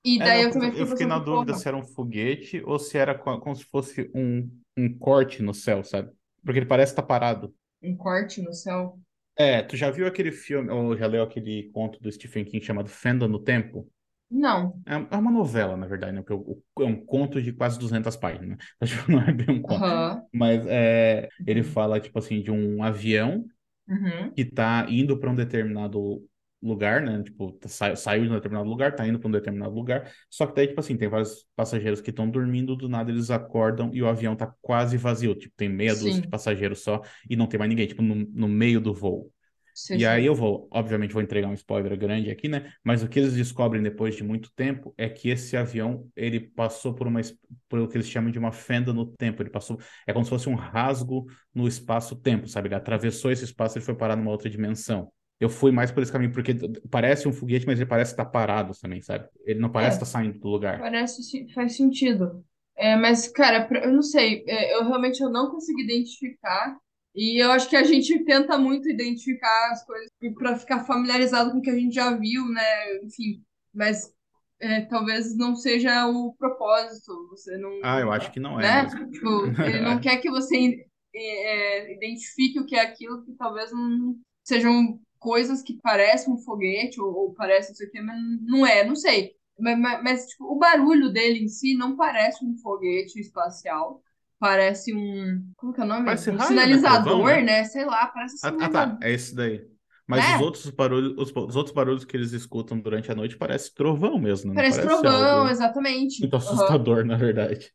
E É, daí não, eu também eu fiquei na dúvida porra, se era um foguete ou se era co- como se fosse um, um corte no céu, sabe? Porque ele parece estar parado. Um corte no céu. É, tu já viu aquele filme, ou já leu aquele conto do Stephen King chamado Fenda no Tempo? Não. É é uma novela, na verdade, né? Porque é um conto de quase 200 páginas, né? Tipo, não é bem um conto. Aham. Mas é, ele Uhum. fala, tipo assim, de um avião Uhum. que tá indo para um determinado lugar, né? Tipo, tá- sa- saiu de um determinado lugar, tá indo para um determinado lugar. Só que daí, tipo assim, tem vários passageiros que estão dormindo, do nada eles acordam e o avião tá quase vazio. Tipo, tem meia dúzia de Sim. passageiros só e não tem mais ninguém, tipo, no, no meio do voo. Sei, E aí sei. eu vou, obviamente, vou entregar um spoiler grande aqui, né? Mas o que eles descobrem depois de muito tempo é que esse avião, ele passou por uma, por o que eles chamam de uma fenda no tempo. Ele passou, é como se fosse um rasgo no espaço-tempo, sabe? Ele atravessou esse espaço e foi parar numa outra dimensão. Eu fui mais por esse caminho, porque parece um foguete, mas ele parece estar parado também, sabe? Ele não parece É, estar saindo do lugar. parece, faz sentido. É, mas, cara, eu não sei, é, eu realmente eu não consegui identificar, e eu acho que a gente tenta muito identificar as coisas para ficar familiarizado com o que a gente já viu, né? Enfim, mas é, talvez não seja o propósito, você não, Ah, eu acho que não é né? mesmo. Tipo, ele não quer que você é, identifique o que é aquilo, que talvez não sejam coisas que parecem um foguete ou, ou parecem isso aqui, mas não é, não sei. Mas, mas, mas, tipo, o barulho dele em si não parece um foguete espacial. Parece um. Como que é o nome? Parece Um raio, sinalizador, né? né? Sei lá, parece Ah, ah, tá, é esse daí. Mas os Né? outros barulhos, os, os outros barulhos que eles escutam durante a noite parece trovão mesmo, né? Parece parece trovão, algo exatamente. muito assustador, na verdade.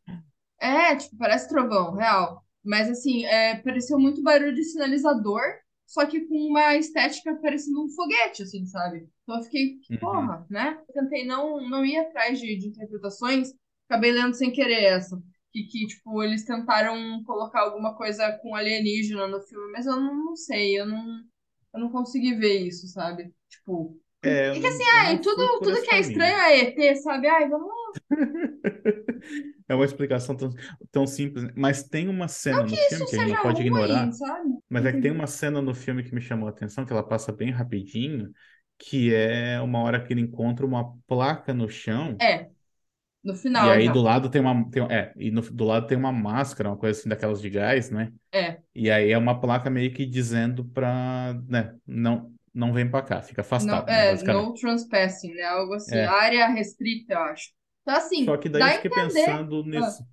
É, tipo, parece trovão, real. Mas assim, é, pareceu muito barulho de sinalizador, só que com uma estética parecendo um foguete, assim, sabe? Então eu fiquei, que Uhum. porra, né? Eu tentei não, não ir atrás de, de interpretações, acabei lendo sem querer essa. Que, que, tipo, eles tentaram colocar alguma coisa com alienígena no filme, mas eu não, não sei, eu não, eu não consegui ver isso, sabe? Tipo, É, é que não, assim, ai, não tudo, tudo que é estranho é ET, sabe? Ai, vamos É uma explicação tão, tão simples, mas tem uma cena no que filme que a gente não pode ruim, ignorar, sabe? mas é que tem uma cena no filme que me chamou a atenção, que ela passa bem rapidinho, que é uma hora que ele encontra uma placa no chão, É, no e final aí já. do lado tem uma, tem, é, e no- do lado tem uma máscara, uma coisa assim daquelas de gás, né? É, E aí é uma placa meio que dizendo pra, né, não, não vem pra cá, fica não, afastado, né, é, no trespassing, né? Algo assim, É. área restrita, eu acho. Então, Só assim, que daí dá eu fiquei entender. pensando nisso.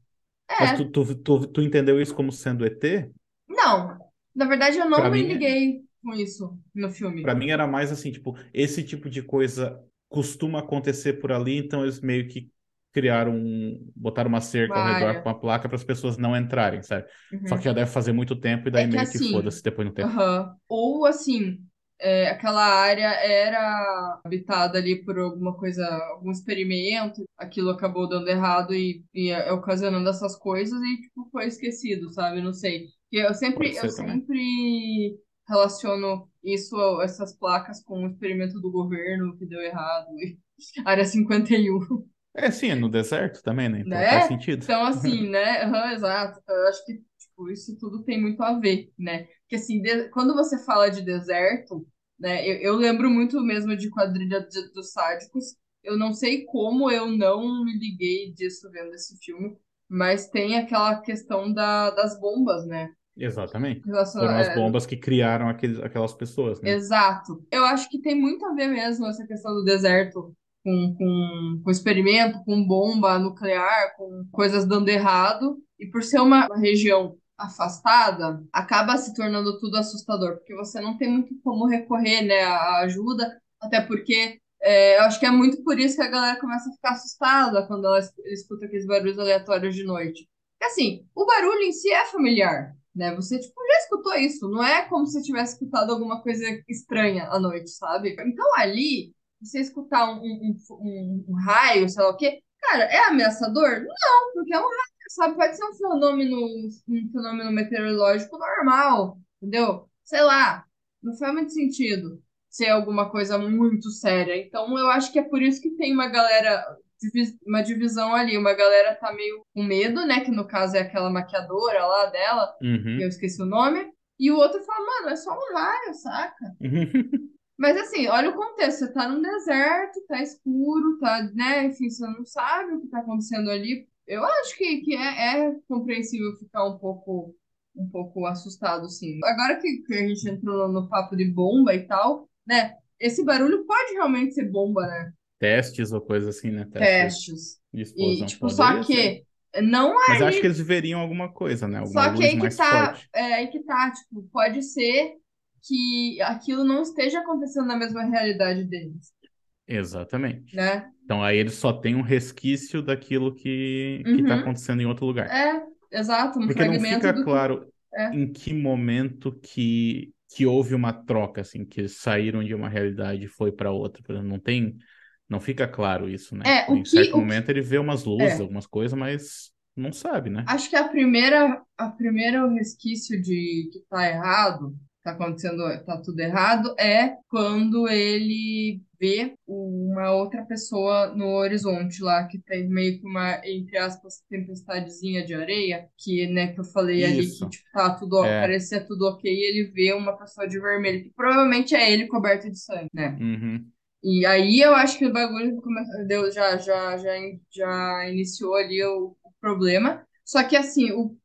Mas É, tu, tu, tu, tu entendeu isso como sendo ET? não. Na verdade, eu não Pra me mim, liguei com isso no filme. Pra mim era mais assim, tipo, esse tipo de coisa costuma acontecer por ali, então eles meio que criaram, um- botaram uma cerca Uma ao redor área. com a placa para as pessoas não entrarem, sabe? Só Uhum. que já deve fazer muito tempo e É daí que meio que assim, foda-se depois no tempo. aham. Ou assim, é, aquela área era habitada ali por alguma coisa, algum experimento, aquilo acabou dando errado e, e é, ocasionando essas coisas e tipo, foi esquecido, sabe? Não sei. Eu sempre, eu também. sempre relaciono isso, essas placas com o experimento do governo que deu errado, e Área 51. É, sim, é no deserto também, né? Então faz Né? sentido. Então, assim, né? Aham, exato. Eu acho que tipo, isso tudo tem muito a ver, né? Porque, assim, de- quando você fala de deserto, né? Eu, eu lembro muito mesmo de Quadrilha de- dos Sádicos. Eu não sei como eu não me liguei disso vendo esse filme, mas tem aquela questão da, das bombas, né? Exatamente. Foram as é, bombas que criaram aqueles, aquelas pessoas, né? Exato. Eu acho que tem muito a ver mesmo essa questão do deserto com, com, com experimento, com bomba nuclear, com coisas dando errado. E por ser uma região afastada, acaba se tornando tudo assustador, porque você não tem muito como recorrer, né, à ajuda, até porque é, eu acho que é muito por isso que a galera começa a ficar assustada quando ela es- escuta aqueles barulhos aleatórios de noite. Porque, assim, o barulho em si é familiar, né? Você, tipo, já escutou isso. Não é como se tivesse escutado alguma coisa estranha à noite, sabe? Então, ali, você escutar um, um, um- um raio, sei lá o quê, cara, é ameaçador? Não, porque é um raio, sabe? Pode ser um fenômeno, um fenômeno meteorológico normal, entendeu? Sei lá, não faz muito sentido ser alguma coisa muito séria. Então, eu acho que é por isso que tem uma galera uma divisão ali. Uma galera tá meio com medo, né? Que no caso é aquela maquiadora lá dela, que Uhum. eu esqueci o nome. E o outro fala, mano, é só um raio, saca? Mas assim, olha o contexto, você tá num deserto, tá escuro, tá, né? Enfim, você não sabe o que tá acontecendo ali. Eu acho que, que é, é compreensível ficar um pouco, um pouco assustado, sim. Agora que, que a gente entrou no, no papo de bomba e tal, né? Esse barulho pode realmente ser bomba, né? Testes ou coisa assim, né? Testes. de E, tipo, só Poderia ser. que não Mas ali acho que eles veriam alguma coisa, né? Alguma Só que aí que tá, forte. é aí que tá, tipo, pode ser que aquilo não esteja acontecendo na mesma realidade deles, Exatamente. né? Então aí eles só têm um resquício daquilo que, que tá Uhum. acontecendo em outro lugar. É, exato, um Porque não fica do claro É. em que momento que, que houve uma troca, assim, que saíram de uma realidade e foi para outra. Não tem, não fica claro isso, né? É, o em que- certo o que- momento ele vê umas luzes, É. algumas coisas, mas não sabe, né? Acho que a primeira, a primeiro resquício de que tá errado, tá acontecendo, tá tudo errado, é quando ele vê uma outra pessoa no horizonte lá, que tem meio que uma, entre aspas, tempestadezinha de areia, que, né, que eu falei ali Isso. que, tipo, tá tudo, É. parecia tudo ok, e ele vê uma pessoa de vermelho, que provavelmente é ele coberto de sangue, né? Uhum. E aí eu acho que o bagulho deu, já, já, já, já iniciou ali o, o problema. Só que assim, o,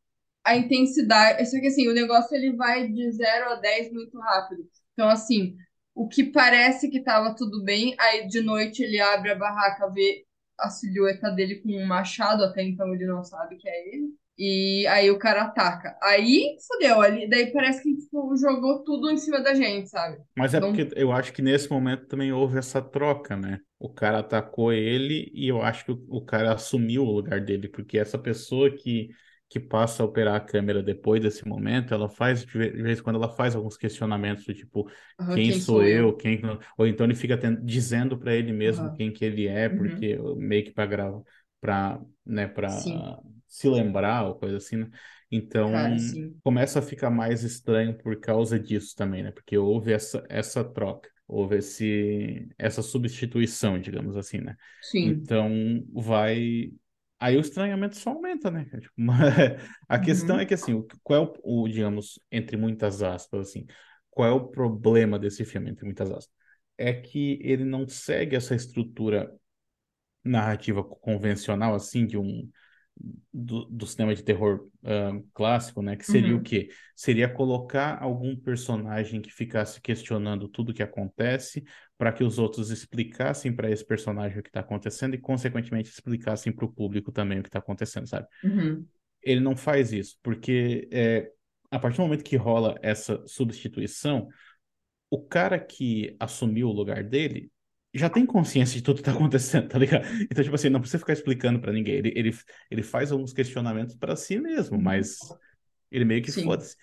a intensidade. Só que assim, o negócio ele vai de 0 a 10 muito rápido. Então, assim, o que parece que tava tudo bem, aí de noite ele abre a barraca, vê a silhueta dele com um machado, até então ele não sabe que é ele. E aí o cara ataca. Aí fudeu, ali, daí parece que tipo, jogou tudo em cima da gente, sabe? Mas é Não- porque eu acho que nesse momento também houve essa troca, né? O cara atacou ele e eu acho que o cara assumiu o lugar dele, porque essa pessoa que, que passa a operar a câmera depois desse momento, ela faz, de ve- de vez em quando, ela faz alguns questionamentos do tipo, Aham, quem, sou eu? Quem... não- Ou então ele fica ten- dizendo para ele mesmo Aham. quem que ele é, Uhum. porque meio que para gravar, para, né, se lembrar ou coisa assim, né? Então Cara, começa a ficar mais estranho por causa disso também, né? Porque houve essa, essa troca, houve esse, essa substituição, digamos assim, né? Sim. Então vai. Aí o estranhamento só aumenta, né? Tipo, A questão Uhum. é que, assim, o- qual é o, o, digamos, entre muitas aspas, assim, qual é o problema desse filme, entre muitas aspas? É que ele não segue essa estrutura narrativa convencional, assim, de um. Do, do cinema de terror ah, clássico, né? Que seria Uhum. o quê? Seria colocar algum personagem que ficasse questionando tudo que acontece para que os outros explicassem para esse personagem o que está acontecendo e, consequentemente, explicassem para o público também o que está acontecendo, sabe? Uhum. ele não faz isso, porque é, a partir do momento que rola essa substituição, o cara que assumiu o lugar dele já tem consciência de tudo que tá acontecendo, tá ligado? Então, tipo assim, não precisa ficar explicando pra ninguém. Ele, ele, ele faz alguns questionamentos pra si mesmo, mas ele meio que foda-se.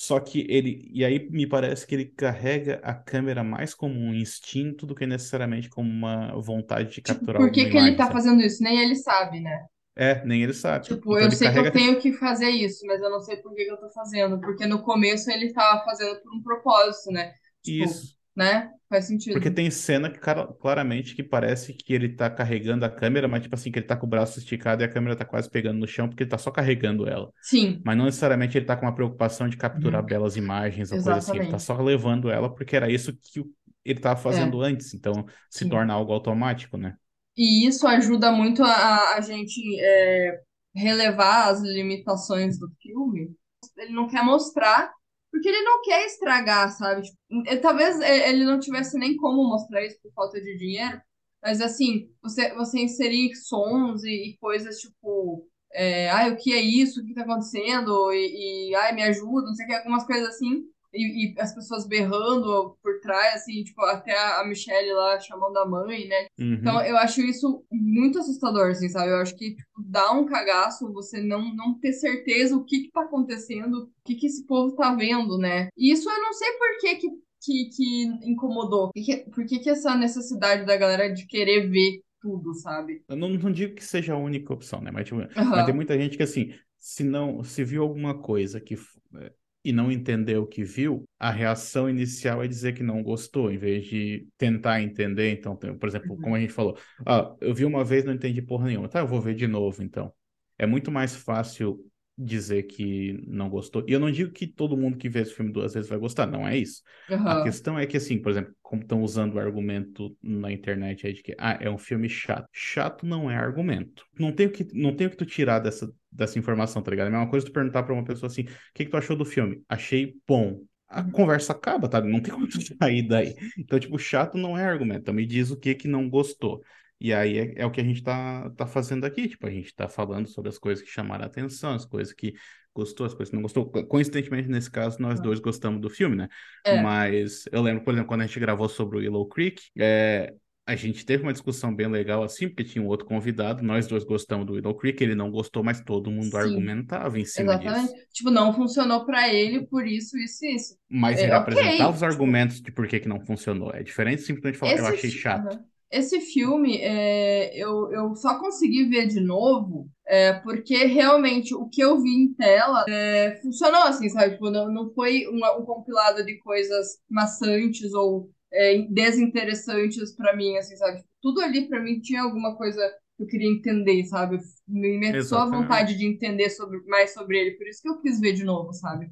Só que ele. E aí me parece que ele carrega a câmera mais como um instinto do que necessariamente como uma vontade de Tipo, capturar por que que ele imagem, tá sabe? fazendo isso? Nem ele sabe, né? É, nem ele sabe. Tipo, Então eu ele sei que carrega. eu tenho que fazer isso, mas eu não sei por que que eu tô fazendo. Porque no começo ele tava fazendo por um propósito, né? Tipo, Isso. Né? Faz sentido. Porque tem cena que claramente que parece que ele tá carregando a câmera, mas tipo assim, que ele tá com o braço esticado e a câmera tá quase pegando no chão, porque ele tá só carregando ela. Sim, Mas não necessariamente ele tá com uma preocupação de capturar Uhum. belas imagens ou coisa assim. Ele tá Exatamente. só levando ela porque era isso que ele tava fazendo antes. Então se Sim. torna algo automático, né? E isso ajuda muito a, a gente é, relevar as limitações do filme. Ele não quer mostrar, porque ele não quer estragar, sabe? Tipo, eh, talvez eh, ele não tivesse nem como mostrar isso por falta de dinheiro, mas assim, você, você inserir sons e, e coisas tipo. É, ai, o que é isso? O que tá acontecendo? E, e ai, me ajuda, não sei o que, algumas coisas assim. E, e as pessoas berrando por trás, assim, tipo, até a Michelle lá chamando a mãe, né? Uhum. Então, eu acho isso muito assustador, assim, sabe? Eu acho que tipo, dá um cagaço você não, não ter certeza o que que tá acontecendo, o que que esse povo tá vendo, né? E isso eu não sei por que que, que, que incomodou. Por que, por que que essa necessidade da galera de querer ver tudo, sabe? Eu não, não digo que seja a única opção, né? Mas, tipo, mas Aham. tem muita gente que, assim, se não, se viu alguma coisa que, é, e não entendeu o que viu, a reação inicial é dizer que não gostou, em vez de tentar entender. Então, por exemplo, Uhum. como a gente falou, ah, eu vi uma vez, não entendi porra nenhuma. Tá, eu vou ver de novo, então. É muito mais fácil dizer que não gostou. E eu não digo que todo mundo que vê esse filme duas vezes vai gostar, não é isso. Uhum. A questão é que, assim, por exemplo, como estão usando o argumento na internet aí de que ah, é um filme chato. Chato não é argumento. Não tem o que, não tem o que tu tirar dessa, dessa informação, tá ligado? É a mesma coisa tu perguntar pra uma pessoa assim: o que, que tu achou do filme? Achei bom. A Uhum. conversa acaba, tá? Não tem como tu sair daí. Então, tipo, chato não é argumento. Então, me diz o que que não gostou. E aí é, é o que a gente tá, tá fazendo aqui. Tipo, a gente tá falando sobre as coisas que chamaram a atenção, as coisas que gostou, as coisas que não gostou. Co- Coincidentemente, nesse caso, nós dois gostamos do filme, né? É. Mas eu lembro, por exemplo, quando a gente gravou sobre o Willow Creek, é, a gente teve uma discussão bem legal assim, porque tinha um outro convidado, nós dois gostamos do Willow Creek, ele não gostou, mas todo mundo Sim. argumentava em cima disso. Exatamente. Tipo, não funcionou pra ele por isso, isso e isso. Mas É, ele apresentava os tipo- argumentos de por que que não funcionou. É diferente simplesmente falar, eu Esse achei fi- chato. Esse filme, é, eu, eu só consegui ver de novo é, porque realmente o que eu vi em tela é, funcionou assim, sabe? Tipo, não, não foi um, um compilado de coisas maçantes ou é, desinteressantes pra mim, assim, sabe? Tipo, tudo ali pra mim tinha alguma coisa que eu queria entender, sabe? Me me atiçou a vontade de entender sobre, mais sobre ele, por isso que eu quis ver de novo, sabe?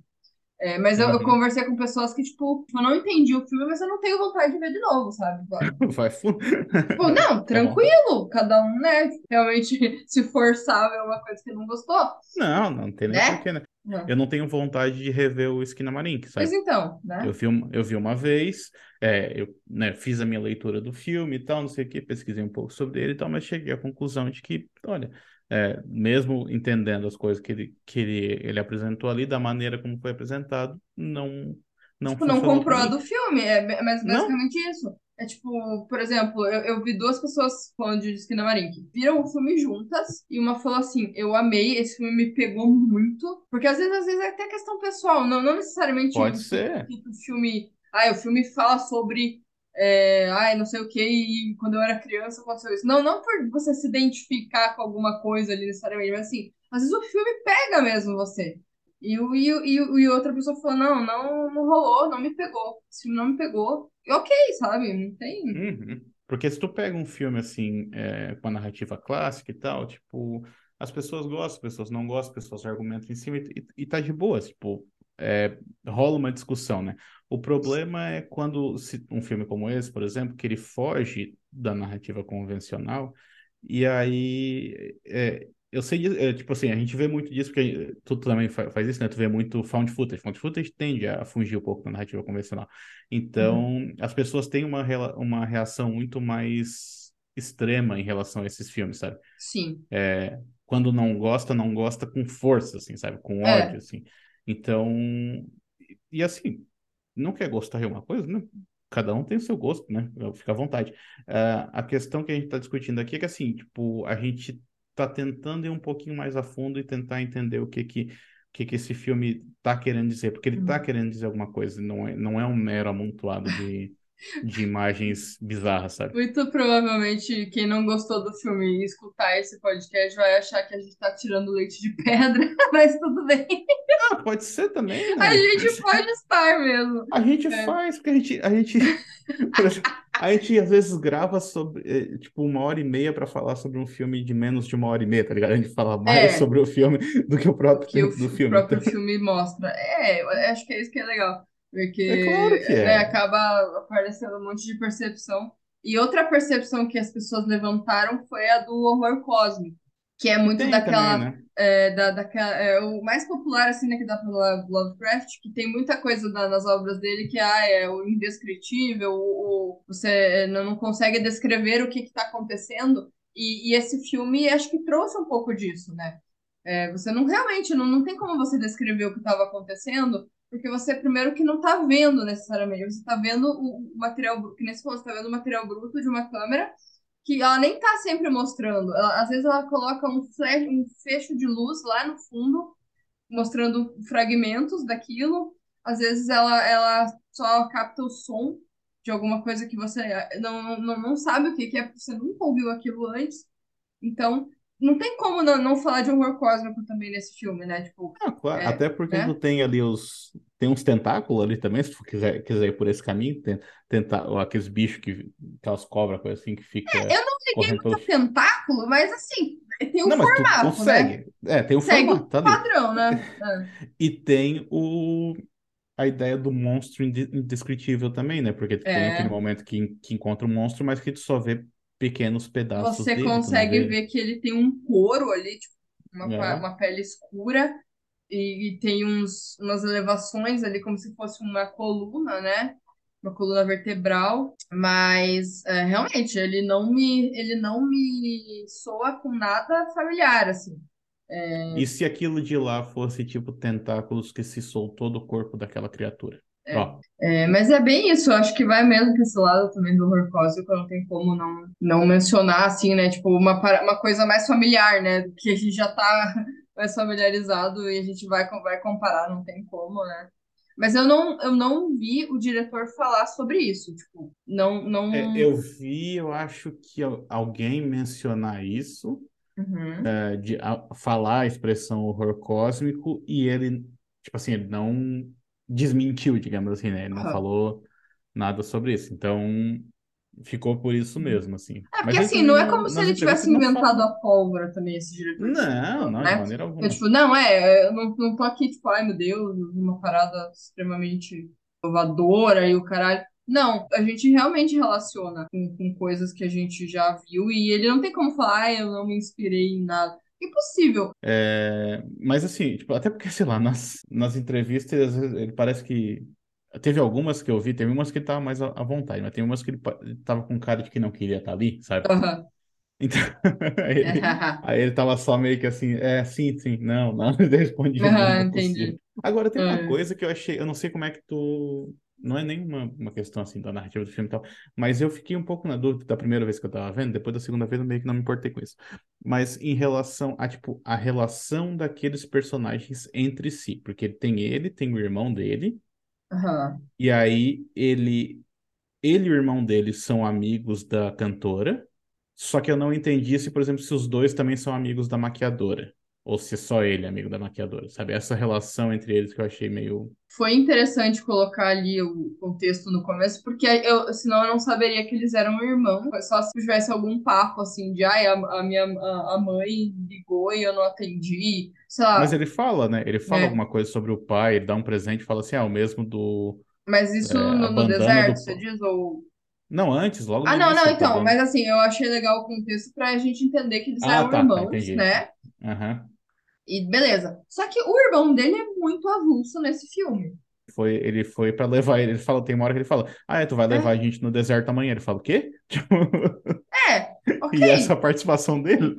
É, mas eu, eu conversei com pessoas que, tipo, eu não entendi o filme, mas eu não tenho vontade de ver de novo, sabe? Vai fu- Tipo, não, tranquilo, cada um, né? Realmente se forçar a ver uma coisa que não gostou. Não, não tem nem Né? porquê, né? Não. Eu não tenho vontade de rever o Skinamarink, sabe? Mas então, né? Eu vi, eu vi uma vez, é, eu né, fiz a minha leitura do filme e tal, não sei o que, pesquisei um pouco sobre ele e tal, mas cheguei à conclusão de que, olha, é, mesmo entendendo as coisas que ele, que ele, ele apresentou ali, da maneira como foi apresentado, não, não Tipo, não comprou do filme, é ba- mas Não. basicamente isso. É tipo, por exemplo, eu, eu vi duas pessoas falando de Skinamarink. Viram o filme juntas e uma falou assim: Eu amei, esse filme me pegou muito. Porque às vezes, às vezes é até questão pessoal, não, não necessariamente Pode o- ser. que o filme. Ah, o filme fala sobre. É, ai, não sei o que, e quando eu era criança aconteceu isso. Não, não por você se identificar com alguma coisa ali necessariamente, mas assim, às vezes o filme pega mesmo você. E, e, e, e outra pessoa falou: não, não, não rolou, não me pegou. Esse filme não me pegou. E ok, sabe? Não tem. Uhum. Porque se tu pega um filme assim, é, com a narrativa clássica e tal, tipo, as pessoas gostam, as pessoas não gostam, as pessoas argumentam em cima e, e, e tá de boa, tipo, é, rola uma discussão, né? O problema é quando se- um filme como esse, por exemplo, que ele foge da narrativa convencional, e aí é, eu sei, disso- é, tipo assim, a gente vê muito disso, porque tu também fa- faz isso, né? Tu vê muito found footage. Found footage tende a fugir um pouco da narrativa convencional. Então, as pessoas têm uma, uma reação muito mais extrema em relação a esses filmes, sabe? Sim. É, quando não gosta, não gosta com força, assim, sabe? Com É. ódio, assim. Então, e assim, não quer gostar de uma coisa, né? Cada um tem o seu gosto, né? Fica à vontade. Ah, a questão que a gente está discutindo aqui é que, assim, tipo, a gente está tentando ir um pouquinho mais a fundo e tentar entender o que que, que, que esse filme está querendo dizer, porque ele está Uhum. querendo dizer alguma coisa, não é, não é um mero amontoado de, de imagens bizarras, sabe? Muito provavelmente quem não gostou do filme e escutar esse podcast vai achar que a gente tá tirando leite de pedra, mas tudo bem. Ah, pode ser também, né? A gente pode estar mesmo. A gente É. faz, porque a gente, a gente, a gente às vezes grava sobre, eh, tipo, uma hora e meia para falar sobre um filme de menos de uma hora e meia, tá ligado? A gente fala mais É. sobre o filme do que o próprio que o, tempo do fi- filme. próprio Então, filme mostra. É, eu acho que é isso que é legal. Porque É claro que é. né, acaba aparecendo um monte de percepção. E outra percepção que as pessoas levantaram foi a do horror cósmico, que é muito tem daquela. também, né? é, da, daquela é, o mais popular, assim, né, que dá pra falar Lovecraft, que tem muita coisa da- nas obras dele que ah, é o indescritível, o, o- você é, não, não consegue descrever o que está acontecendo. E, e esse filme acho que trouxe um pouco disso, né? É, você não realmente não, não tem como você descrever o que estava acontecendo, porque você primeiro que não está vendo necessariamente, você está vendo o, material, bru- que nesse ponto, você está vendo o material bruto de uma câmera que ela nem tá sempre mostrando. Ela- às vezes ela coloca um flash, um fecho de luz lá no fundo, mostrando fragmentos daquilo. Às vezes ela, ela só capta o som de alguma coisa que você não, não, não sabe o que que é, porque você nunca ouviu aquilo antes. Então, não tem como não, não falar de horror cósmico também nesse filme, né? Tipo, Ah, claro, é, até porque né? tu tem ali os. Tem uns tentáculos ali também, se tu quiser, quiser ir por esse caminho, tem, tentar, aqueles bichos que. Aquelas cobras, coisa assim, que fica. eu não peguei correndo pelo muito tentáculo, mas assim, tem um Não, mas tu formato, né? consegue. É, tem o Segue formato, tá padrão, né? É. E tem o a ideia do monstro inde- indescritível também, né? Porque tu tem É. aquele momento que, que encontra um monstro, mas que tu só vê pequenos pedaços Você dele, consegue ver que ele tem um couro ali, tipo, uma, É. uma pele escura, e, e tem uns, umas elevações ali, como se fosse uma coluna, né? Uma coluna vertebral, mas é, realmente ele não me ele não me soa com nada familiar, assim. E se aquilo de lá fosse tipo tentáculos que se soltou do corpo daquela criatura? Ó, É, mas é bem isso, eu acho que vai mesmo pra esse lado também do horror cósmico, não tem como não, não mencionar, assim, né? Tipo, uma, uma coisa mais familiar, né? Que a gente já tá mais familiarizado e a gente vai, vai comparar, não tem como, né? Mas eu não, eu não vi o diretor falar sobre isso, tipo, não, não... é, eu vi, eu acho que al- alguém mencionar isso, Uhum. é, de a- falar a expressão horror cósmico, e ele, tipo assim, ele não desmentiu, digamos assim, né? Ele não Aham. falou nada sobre isso. Então, ficou por isso mesmo, assim. É, porque assim, não é como se ele tivesse inventado a pólvora também, esse diretor. Não, não, né? de maneira alguma. Eu, tipo, não, é, eu não, não tô aqui, tipo, ai meu Deus, uma parada extremamente inovadora e o caralho. Não, a gente realmente relaciona com, com coisas que a gente já viu e ele não tem como falar, ah, eu não me inspirei em nada. Impossível. É, mas assim, tipo, até porque, sei lá, nas, nas entrevistas, ele parece que. Teve algumas que eu vi, teve umas que ele tava mais à vontade, mas tem umas que ele, tava com cara de que não queria estar ali, sabe? Aham. Então, aí ele, aí ele tava só meio que assim, é, sim, sim, não, não, ele respondia, não, Aham, não é entendi. Agora tem uma É. coisa que eu achei, eu não sei como é que tu. Não é nenhuma uma questão assim da narrativa do filme e tal, mas eu fiquei um pouco na dúvida da primeira vez que eu tava vendo, depois da segunda vez eu meio que não me importei com isso. Mas em relação a, tipo, a relação daqueles personagens entre si, porque tem ele, tem o irmão dele, Aham. e aí ele, ele e o irmão dele são amigos da cantora, só que eu não entendi se, por exemplo, se os dois também são amigos da maquiadora. Ou se só ele é amigo da maquiadora, sabe? Essa relação entre eles que eu achei meio. Foi interessante colocar ali o contexto no começo, porque eu, senão eu não saberia que eles eram irmãos. Só se tivesse algum papo assim de ai, a, a minha a, a mãe ligou e eu não atendi. Sei lá. Mas ele fala, né? Ele fala É. alguma coisa sobre o pai, ele dá um presente e fala assim: ah, o mesmo do. Mas isso É, no, no deserto, do- você diz? Ou... Não, antes, logo Ah, não, início, não, tá então. dando- Mas assim, eu achei legal o contexto pra gente entender que eles Ah, eram tá, tá, irmãos, entendi. né? Aham. E beleza. Só que o irmão dele é muito avulso nesse filme. Foi, ele foi pra levar ele. Ele fala, tem uma hora que ele fala: Ah, é, tu vai levar a gente no deserto amanhã. Ele fala, o quê? Tipo, É, ok. E essa participação dele?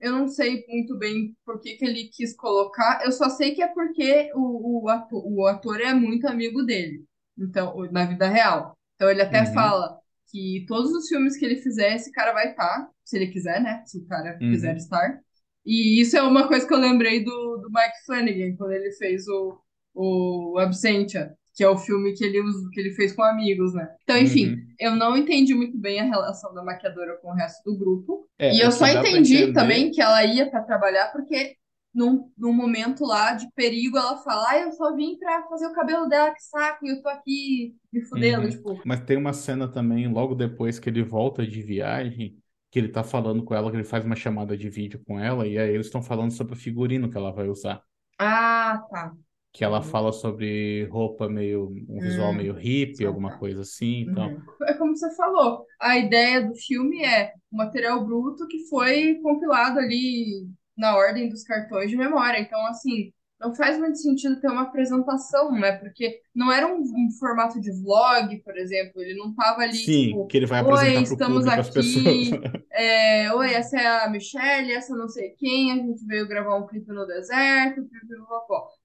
Eu não sei muito bem por que, que ele quis colocar. Eu só sei que é porque o, o, ator, o ator é muito amigo dele. Então, na vida real. Então ele até Uhum. fala que todos os filmes que ele fizer, esse cara vai estar, se ele quiser, né? Se o cara Uhum. quiser estar. E isso é uma coisa que eu lembrei do, do Mike Flanagan, quando ele fez o, o Absentia, que é o filme que ele, que ele fez com amigos, né? Então, enfim, Uhum. eu não entendi muito bem a relação da maquiadora com o resto do grupo. É, E eu só entendi também que ela ia pra trabalhar porque num, num momento lá de perigo ela fala: ah, eu só vim pra fazer o cabelo dela, que saco, e eu tô aqui me fudendo, Uhum. tipo. Mas tem uma cena também, logo depois que ele volta de viagem, que ele tá falando com ela, que ele faz uma chamada de vídeo com ela, e aí eles estão falando sobre o figurino que ela vai usar. Ah, tá. Que ela Uhum. fala sobre roupa meio, um visual Hum, meio hippie, tá, alguma tá. coisa assim, então. Uhum. É como você falou, a ideia do filme é um material bruto que foi compilado ali na ordem dos cartões de memória. Então, assim, não faz muito sentido ter uma apresentação, né? Porque não era um, um formato de vlog, por exemplo. Ele não tava ali, Sim, tipo, que ele vai Oi, apresentar pro estamos público aqui. pessoas. É, Oi, essa é a Michelle, essa não sei quem, a gente veio gravar um clipe no deserto.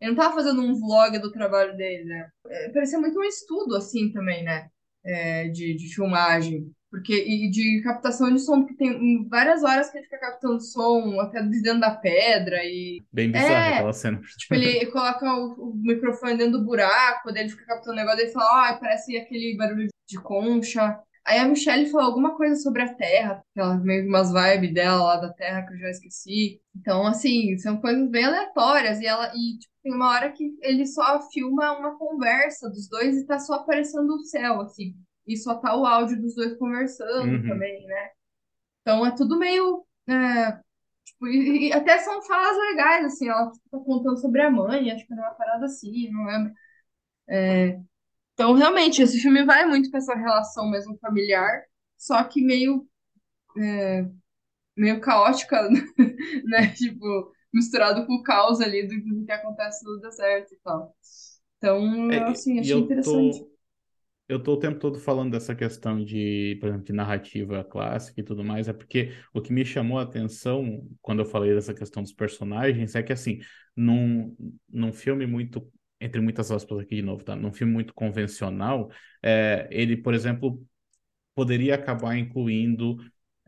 Ele não tava fazendo um vlog do trabalho dele, né? É, parecia muito um estudo, assim, também, né? É, de, de filmagem. Porque, e de captação de som, porque tem várias horas que ele fica captando som, até de dentro da pedra, e Bem bizarro É. aquela cena. Tipo, ele coloca o, o microfone dentro do buraco, daí ele fica captando o negócio, e fala, ah, parece aquele barulho de concha. Aí a Michelle falou alguma coisa sobre a Terra, aquela meio que umas vibes dela lá da Terra que eu já esqueci. Então, assim, são coisas bem aleatórias. E ela, e tipo, tem uma hora que ele só filma uma conversa dos dois e tá só aparecendo o céu, assim. E só tá o áudio dos dois conversando Uhum. também, né? Então é tudo meio. é, tipo, e, e até são falas legais, assim, ela tipo, tá contando sobre a mãe, acho que era uma parada assim, não lembro. Então, realmente, esse filme vai muito pra essa relação mesmo familiar, só que meio, meio caótica, né? Tipo, misturado com o caos ali do, do que acontece no deserto e tal. Então, É, assim, achei eu interessante. tô, eu tô o tempo todo falando dessa questão de, por exemplo, de narrativa clássica e tudo mais, é porque o que me chamou a atenção quando eu falei dessa questão dos personagens é que, assim, num, num filme muito, entre muitas aspas aqui de novo, tá? Num filme muito convencional, é, ele, por exemplo, poderia acabar incluindo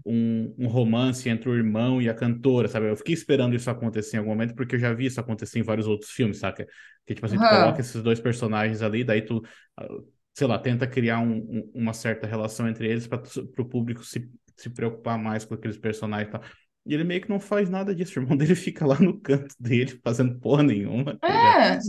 um, um romance entre o irmão e a cantora, sabe? Eu fiquei esperando isso acontecer em algum momento, porque eu já vi isso acontecer em vários outros filmes, saca? Que, tipo assim, tu coloca esses dois personagens ali, daí tu, sei lá, tenta criar um- um- uma certa relação entre eles para o público se, se preocupar mais com aqueles personagens e tal. E ele meio que não faz nada disso, o irmão dele fica lá no canto dele, fazendo porra nenhuma, tá? É,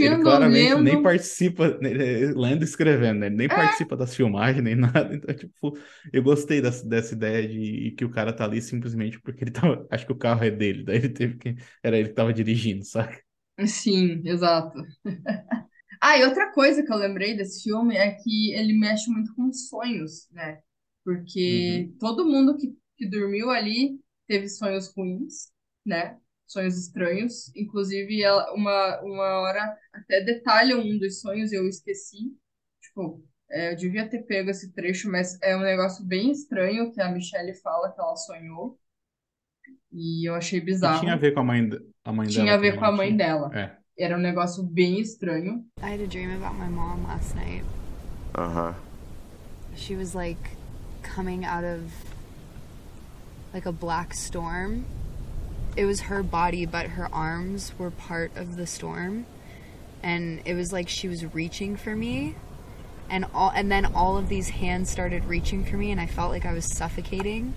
Ele curtindo, claramente nem lendo. participa, né, lendo e escrevendo, né? Ele nem É, participa das filmagens, nem nada. Então, tipo, eu gostei dessa, dessa ideia de que o cara tá ali simplesmente porque ele tava. Acho que o carro é dele, daí ele teve que. Era ele que tava dirigindo, sabe? sim, exato. Ah, e outra coisa que eu lembrei desse filme é que ele mexe muito com sonhos, né? Porque Uhum. todo mundo que, que dormiu ali teve sonhos ruins, né? Sonhos estranhos. Inclusive, ela- uma, uma hora até detalha um dos sonhos e eu esqueci. Tipo, é, eu devia ter pego esse trecho, mas é um negócio bem estranho que a Michelle fala que ela sonhou. E eu achei E tinha a bizarro. ver com a mãe, a mãe Tinha dela a ver também, com a mãe tinha? dela. É. Era um negócio bem estranho. I had a dream about my mom last night. Uh huh. She was like coming out of like a black storm. It was her body, but her arms were part of the storm. And it was like she was reaching for me. And all and then all of these hands started reaching for me and I felt like I was suffocating.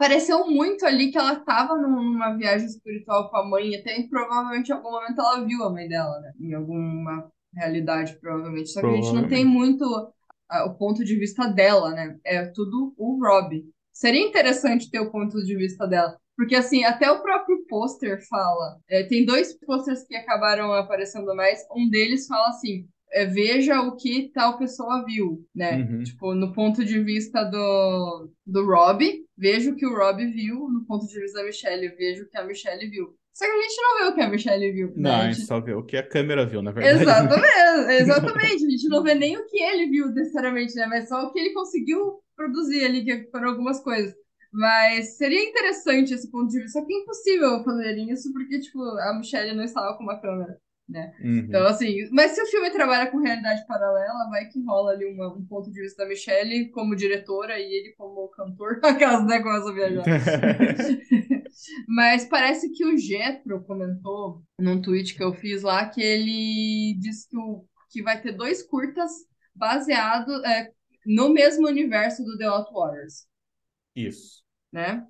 Pareceu muito ali que ela estava numa viagem espiritual com a mãe, até provavelmente em algum momento ela viu a mãe dela, né? Em alguma realidade, provavelmente. Só que a gente não tem muito o ponto de vista dela, né? É tudo o Rob. Seria interessante ter o ponto de vista dela. Porque, assim, até o próprio pôster fala. é, tem dois pôsteres que acabaram aparecendo mais. Um deles fala assim: é, veja o que tal pessoa viu, né? Uhum. Tipo, no ponto de vista do, do Rob, vejo o que o Rob viu. No ponto de vista da Michelle, vejo o que a Michelle viu. Só que a gente não vê o que a Michelle viu, Não, né? a A gente gente só vê o que a câmera viu, na verdade? Exatamente, exatamente. A gente não vê nem o que ele viu necessariamente, né? Mas só o que ele conseguiu produzir ali, que foram algumas coisas. Mas seria interessante esse ponto de vista. Só que é impossível fazer isso, porque, tipo, a Michelle não estava com uma câmera, né? Então, Uhum. assim, mas se o filme trabalha com realidade paralela, vai que rola ali uma- um ponto de vista da Michelle como diretora e ele como cantor, aquelas né, começam a viajar. Mas parece que o Jetro comentou num tweet que eu fiz lá que ele disse que, o, que vai ter dois curtas baseados é, no mesmo universo do The Outwaters, Isso. né?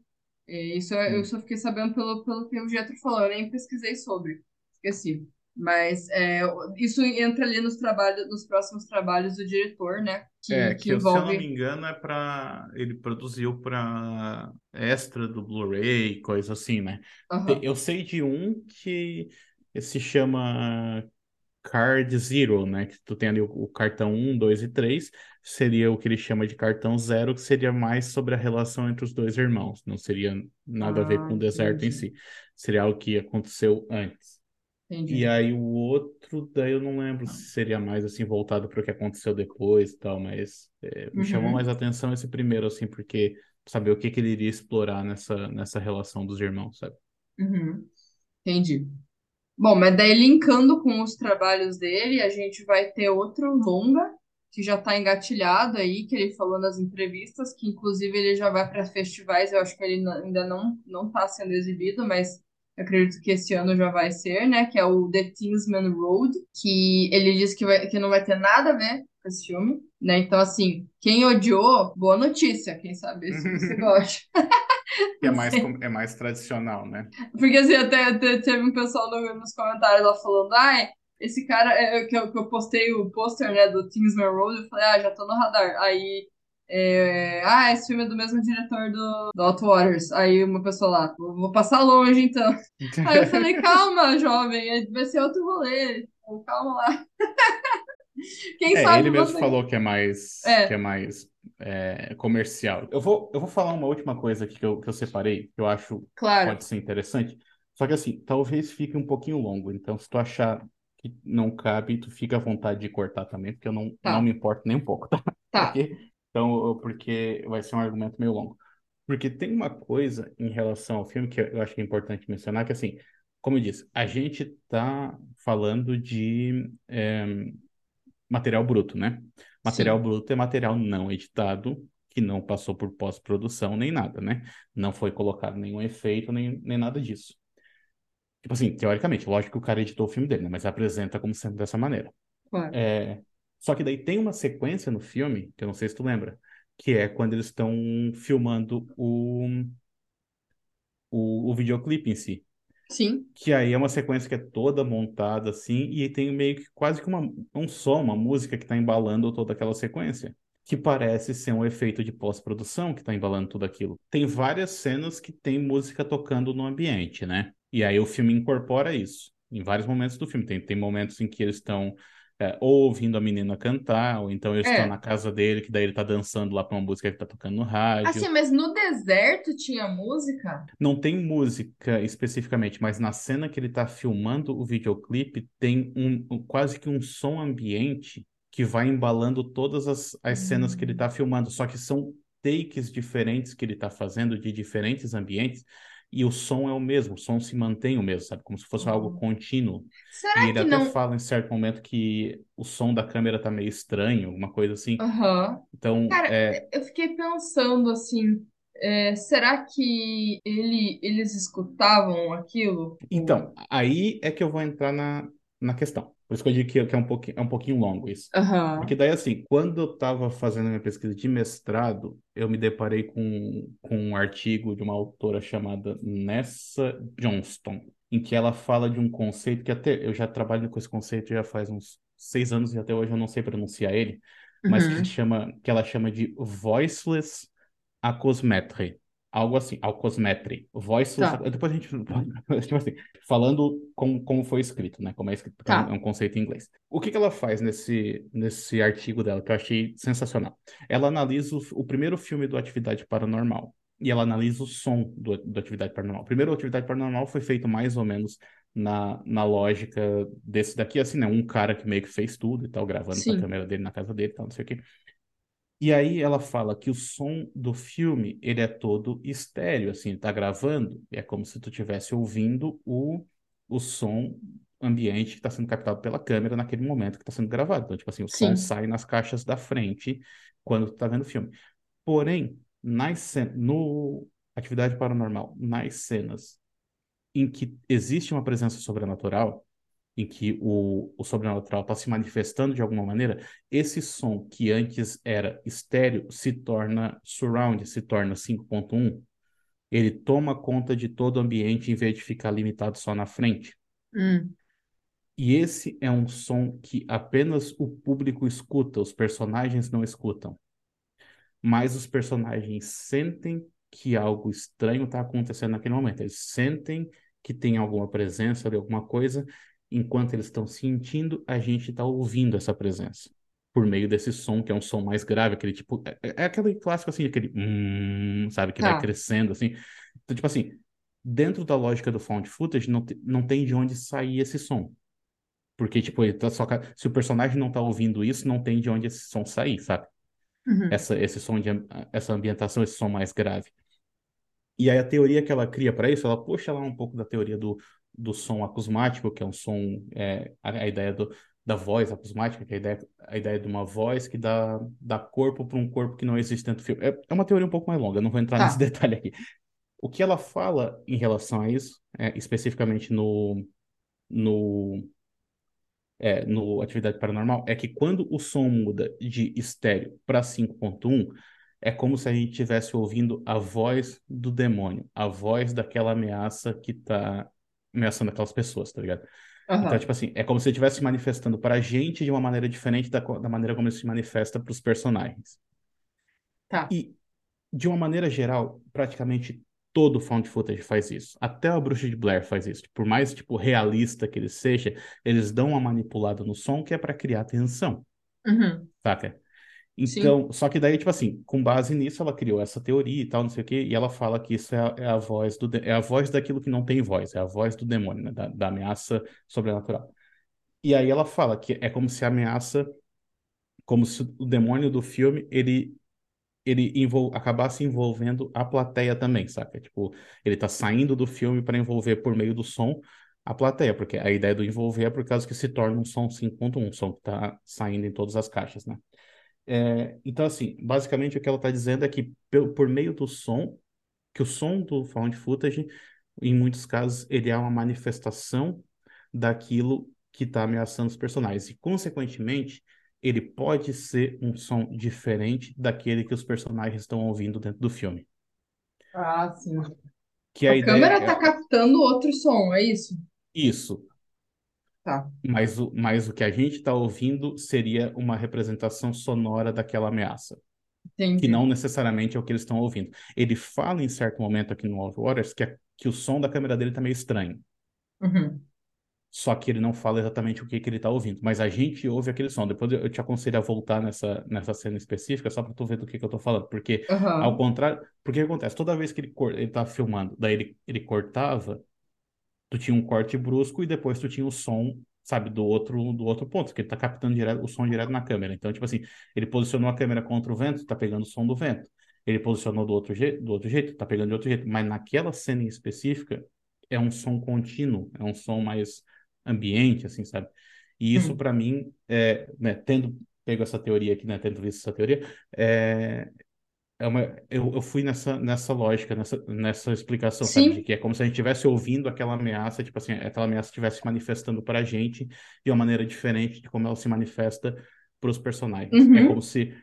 E isso eu eu Hum. só fiquei sabendo pelo, pelo que o Jetro falou, eu nem pesquisei sobre, esqueci. Mas é, isso entra ali nos trabalhos, nos próximos trabalhos do diretor, né? Que, É, que que eu, se eu não me envolve. engano é pra. Ele produziu pra extra do Blu-ray, coisa assim, né? Aham. Eu sei de um que se chama Card Zero, né? Que tu tem ali o, o cartão 1, 2 e 3, seria o que ele chama de cartão zero, que seria mais sobre a relação entre os dois irmãos. Não seria nada a ver Ah, com o deserto em entendi. si. Seria algo que aconteceu antes. E Entendi. aí o outro, daí eu não lembro se seria mais assim voltado para o que aconteceu depois e tal, mas é, me chamou mais Uhum. atenção esse primeiro, assim, porque saber o que que ele iria explorar nessa, nessa relação dos irmãos, sabe? Uhum. Entendi. Bom, mas daí linkando com os trabalhos dele, a gente vai ter outro longa que já está engatilhado aí, que ele falou nas entrevistas, que inclusive ele já vai para festivais, eu acho que ele ainda não não está sendo exibido, mas acredito que esse ano já vai ser, né? Que é o The Kingsman Road, que ele disse que, vai, que não vai ter nada a ver com esse filme, né? Então, assim, quem odiou, boa notícia, quem sabe se você gosta. Que é mais, é mais tradicional, né? Porque assim, até, até teve um pessoal no- nos comentários lá falando, ai, esse cara, é, é, que, eu, que eu postei o pôster, né, do Kingsman Road, eu falei, ah, já tô no radar. Aí é, ah, esse filme é do mesmo diretor do, do Hot Waters. Aí uma pessoa lá, vou vou passar longe então. Aí eu falei, calma, jovem, é- vai ser outro rolê. Tipo, Calma lá. Quem É, sabe ele mesmo você. falou que é mais, É. que é mais é, comercial. Eu vou, eu vou falar uma última coisa aqui que eu, que eu separei, que eu acho Claro, pode ser interessante. Só que assim, talvez fique um pouquinho longo. Então, se tu achar que não cabe, tu fica à vontade de cortar também, porque eu não, Tá. não me importo nem um pouco, tá? tá. Ok? Então, porque vai ser um argumento meio longo. Porque tem uma coisa em relação ao filme que eu acho que é importante mencionar, que assim, como eu disse, a gente tá falando de é, material bruto, né? Material Sim. bruto é material não editado, que não passou por pós-produção nem nada, né? Não foi colocado nenhum efeito, nem, nem nada disso. Tipo assim, teoricamente, lógico que o cara editou o filme dele, né? Mas apresenta como sendo dessa maneira. Claro. É, Só que daí tem uma sequência no filme, que eu não sei se tu lembra, que é quando eles estão filmando o, o, o videoclipe em si. Sim. Que aí é uma sequência que é toda montada assim, e tem meio que quase que uma, um som, uma música que está embalando toda aquela sequência. Que parece ser um efeito de pós-produção que está embalando tudo aquilo. Tem várias cenas que tem música tocando no ambiente, né? E aí o filme incorpora isso. Em vários momentos do filme. Tem, tem momentos em que eles estão é, ou ouvindo a menina cantar, ou então eles É. estão na casa dele, que daí ele tá dançando lá pra uma música que tá tocando no rádio. Assim, mas no deserto tinha música? Não tem música especificamente, mas na cena que ele tá filmando o videoclipe, tem um, um- quase que um som ambiente que vai embalando todas as, as cenas que ele tá filmando, só que são takes diferentes que ele tá fazendo de diferentes ambientes, e o som é o mesmo, o som se mantém o mesmo, sabe? Como se fosse algo contínuo. Será E ele que até não. fala em certo momento que o som da câmera tá meio estranho, alguma coisa assim. Aham. Então, Cara, é, eu fiquei pensando assim, é, será que ele, eles escutavam aquilo? Então, aí é que eu vou entrar na, na questão. Por isso que eu digo que, que é um pouquinho, é um pouquinho longo isso. Aham. Porque daí, assim, quando eu estava fazendo minha pesquisa de mestrado, eu me deparei com, com um artigo de uma autora chamada Nessa Johnston, em que ela fala de um conceito que até eu já trabalho com esse conceito já faz uns seis anos e até hoje eu não sei pronunciar ele, mas Uhum. que, chama, que ela chama de Voiceless Acousmetry. Algo assim, Acousmetry. Voiceless. Tá. Depois a gente. Tipo assim, falando como, como foi escrito, né? Como é escrito, é um- Tá. é um conceito em inglês. O que que ela faz nesse, nesse artigo dela, que eu achei sensacional? Ela analisa o, o primeiro filme do Atividade Paranormal. E ela analisa o som do, do Atividade Paranormal. O primeiro Atividade Paranormal foi feito mais ou menos na, na lógica desse daqui, assim, né? Um cara que meio que fez tudo e tal, gravando com a Sim. câmera dele na casa dele e tal, não sei o quê. E aí ela fala que o som do filme, ele é todo estéreo, assim, tá gravando, é como se tu estivesse ouvindo o, o som ambiente que está sendo captado pela câmera naquele momento que está sendo gravado. Então, tipo assim, o som Sim. sai nas caixas da frente quando tu tá vendo o filme. Porém, nas no Atividade Paranormal, nas cenas em que existe uma presença sobrenatural, em que o, o sobrenatural está se manifestando de alguma maneira, esse som que antes era estéreo se torna surround, se torna 5.1. Ele toma conta de todo o ambiente em vez de ficar limitado só na frente. Hum. E esse é um som que apenas o público escuta, os personagens não escutam. Mas os personagens sentem que algo estranho está acontecendo naquele momento. Eles sentem que tem alguma presença de alguma coisa. Enquanto eles estão sentindo, a gente está ouvindo essa presença. Por meio desse som, que é um som mais grave, aquele tipo. É, é aquele clássico assim, aquele. hum, sabe, que vai Tá. crescendo assim. Então, tipo assim, dentro da lógica do found footage, não, te- não tem de onde sair esse som. Porque, tipo, tá só, se o personagem não tá ouvindo isso, não tem de onde esse som sair, sabe? Uhum. Essa, esse som de, essa ambientação, esse som mais grave. E aí a teoria que ela cria para isso, ela puxa lá um pouco da teoria do, do som acusmático, que é um som, é, a, a ideia do, da voz acusmática, que é a ideia, a ideia de uma voz que dá, dá corpo para um corpo que não existe dentro do filme. É, é uma teoria um pouco mais longa, não vou entrar Tá. nesse detalhe aqui. O que ela fala em relação a isso, é, especificamente no, no, é, no Atividade Paranormal, é que quando o som muda de estéreo para 5.1, é como se a gente estivesse ouvindo a voz do demônio, a voz daquela ameaça que tá ameaçando aquelas pessoas, tá ligado? Então, Aham. tipo assim, é como se ele estivesse se manifestando para a gente de uma maneira diferente da, da maneira como ele se manifesta para os personagens. Tá. E, de uma maneira geral, praticamente todo found footage faz isso. Até a Bruxa de Blair faz isso. Por mais, tipo, realista que ele seja, eles dão uma manipulada no som que é para criar tensão, Uhum. saca? Então, só que daí, tipo assim, com base nisso, ela criou essa teoria e tal, não sei o quê, e ela fala que isso é a, é a voz do é a voz daquilo que não tem voz, é a voz do demônio, né? Da, da ameaça sobrenatural. E aí ela fala que é como se a ameaça, como se o demônio do filme, ele ele envol acabasse envolvendo a plateia também, saca? Tipo, ele tá saindo do filme para envolver por meio do som a plateia, porque a ideia do envolver é por causa que se torna um som 5.1, um som que tá saindo em todas as caixas, né? É, então, assim, basicamente o que ela está dizendo é que por, por meio do som, que o som do found footage, em muitos casos, ele é uma manifestação daquilo que está ameaçando os personagens. E, consequentemente, ele pode ser um som diferente daquele que os personagens estão ouvindo dentro do filme. Ah, sim. Que a, A câmera é tá captando outro som, é isso? isso. Tá. Mas o, mas o que a gente está ouvindo seria uma representação sonora daquela ameaça. que Entendi. não necessariamente é o que eles estão ouvindo. Ele fala em certo momento aqui no Off Waters que, é- que o som da câmera dele tá meio estranho. Uhum. Só que ele não fala exatamente o que, que ele tá ouvindo. Mas a gente ouve aquele som. Depois eu te aconselho a voltar nessa, nessa cena específica, só para tu ver do que, que eu tô falando. Porque, Aham. ao contrário, porque que acontece? Toda vez que ele, ele tá filmando, daí ele, ele cortava, tu tinha um corte brusco e depois tu tinha o som, sabe, do outro, do outro ponto, que ele tá captando direto, o som direto na câmera. Então, tipo assim, ele posicionou a câmera contra o vento, tá pegando o som do vento. Ele posicionou do outro jeito, do outro jeito, tá pegando de outro jeito. Mas naquela cena em específica, é um som contínuo, é um som mais ambiente, assim, sabe? E isso, Hum. para mim, é, né, tendo pego essa teoria aqui, né, tendo visto essa teoria, é, é uma, eu, eu fui nessa, nessa lógica, nessa, nessa explicação, sabe? Sim. De que é como se a gente estivesse ouvindo aquela ameaça, tipo assim, aquela ameaça estivesse manifestando para a gente de uma maneira diferente de como ela se manifesta para os personagens. Uhum. É como se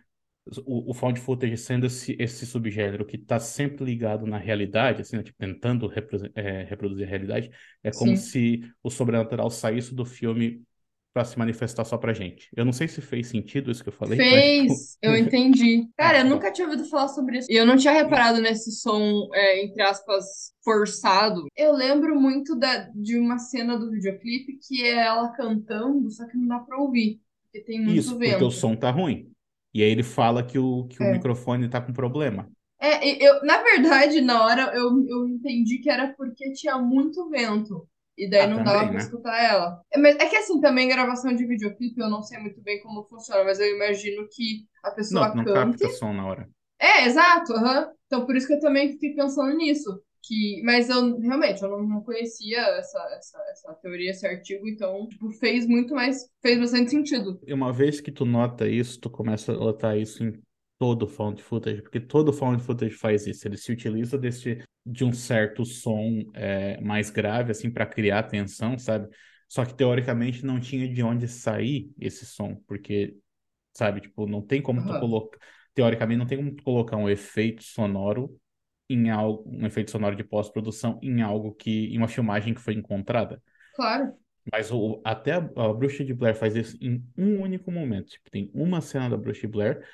o, o found footage sendo esse, esse subgênero que está sempre ligado na realidade, assim, né, tipo, tentando repro- é, reproduzir a realidade, é como Sim. se o sobrenatural saísse do filme para se manifestar só pra gente. Eu não sei se fez sentido isso que eu falei, mas, tipo, Fez, eu entendi. Cara, eu bom. nunca tinha ouvido falar sobre isso. E eu não tinha reparado nesse som, é, entre aspas, forçado. Eu lembro muito da, de uma cena do videoclipe que é ela cantando, só que não dá pra ouvir, porque tem muito Isso, porque vento. o som tá ruim. E aí ele fala que o, que o É. microfone tá com problema. É, eu, na verdade, na hora eu, eu entendi que era porque tinha muito vento. E daí Ah, não também, dava pra né? escutar ela. É, mas é que assim, também gravação de videoclipe, eu não sei muito bem como funciona, mas eu imagino que a pessoa Não, não cante. capta som na hora. É, exato, aham. Então por isso que eu também fiquei pensando nisso. Que, mas eu realmente eu não, não conhecia essa, essa, essa teoria, esse artigo, então tipo, fez muito mais, fez bastante sentido. E uma vez que tu nota isso, tu começa a notar isso em todo found footage, porque todo found footage faz isso. Ele se utiliza desse, de um certo som é, mais grave, assim, para criar tensão, sabe? Só que teoricamente não tinha de onde sair esse som, porque, sabe, tipo, não tem como tu colocar. Teoricamente, não tem como tu colocar um efeito sonoro em algo, um efeito sonoro de pós-produção em algo que, em uma filmagem que foi encontrada. Claro. Mas o, até a, a Bruxa de Blair faz isso em um único momento. Tipo, tem uma cena da Bruxa de Blair,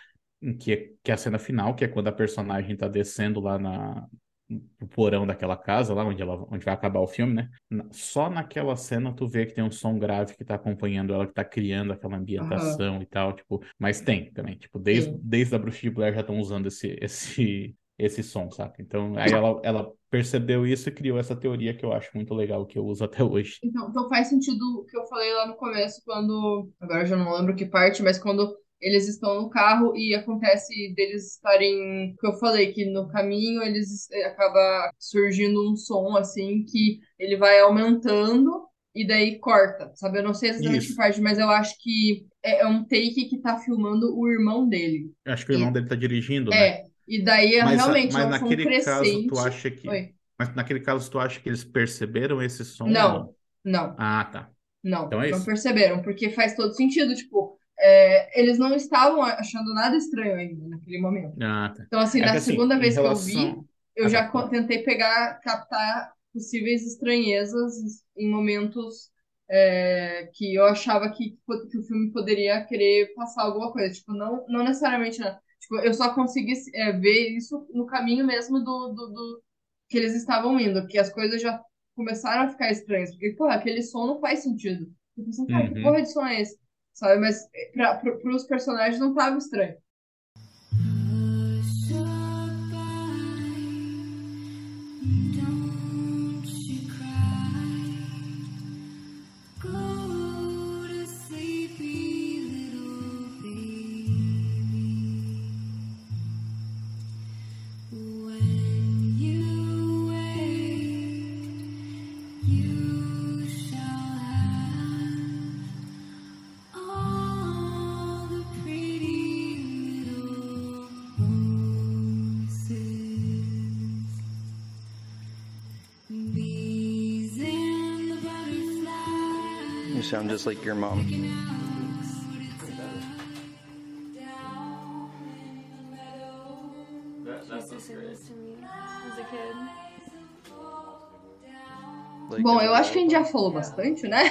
que, é, que é a cena final, que é quando a personagem tá descendo lá na, no porão daquela casa, lá onde, ela, onde vai acabar o filme, né? Só naquela cena tu vê que tem um som grave que tá acompanhando ela, que tá criando aquela ambientação e tal, tipo... Mas tem também, tipo, desde, Sim. desde a Bruxa de Blair já estão usando esse, esse, esse som, saca? Então, aí ela, ela percebeu isso e criou essa teoria que eu acho muito legal, que eu uso até hoje. Então, então faz sentido o que eu falei lá no começo, quando. Agora eu já não lembro que parte, mas quando eles estão no carro e acontece deles estarem. Que eu falei, que no caminho eles eh, acaba surgindo um som assim que ele vai aumentando e daí corta, sabe? Eu não sei exatamente que Isso. parte, mas eu acho que é é um take que tá filmando o irmão dele. Eu acho que o irmão dele tá dirigindo, né? É, e daí é Mas, realmente mas é um som naquele caso, crescente. tu acha que. Oi. Mas naquele caso, tu acha que eles perceberam esse som ou Não, não. Ah, tá. Não, Então é não isso. perceberam, porque faz todo sentido, tipo, é, eles não estavam achando nada estranho ainda naquele momento. Ah, tá. Então, assim, É na que assim, segunda vez que eu vi, relação. eu Ah, já tá, tentei pegar, captar possíveis estranhezas em momentos é, que eu achava que, que o filme poderia querer passar alguma coisa. Tipo, não, não necessariamente, né? Tipo, eu só consegui é, ver isso no caminho mesmo do, do, do, que eles estavam indo, porque as coisas já começaram a ficar estranhas. Porque, pô, aquele som não faz sentido. Eu pensei, cara, que Uhum. porra de som é esse? Sabe? Mas para os personagens não tava estranho. Just like your mom. Bom, eu acho que a gente já falou bastante, né?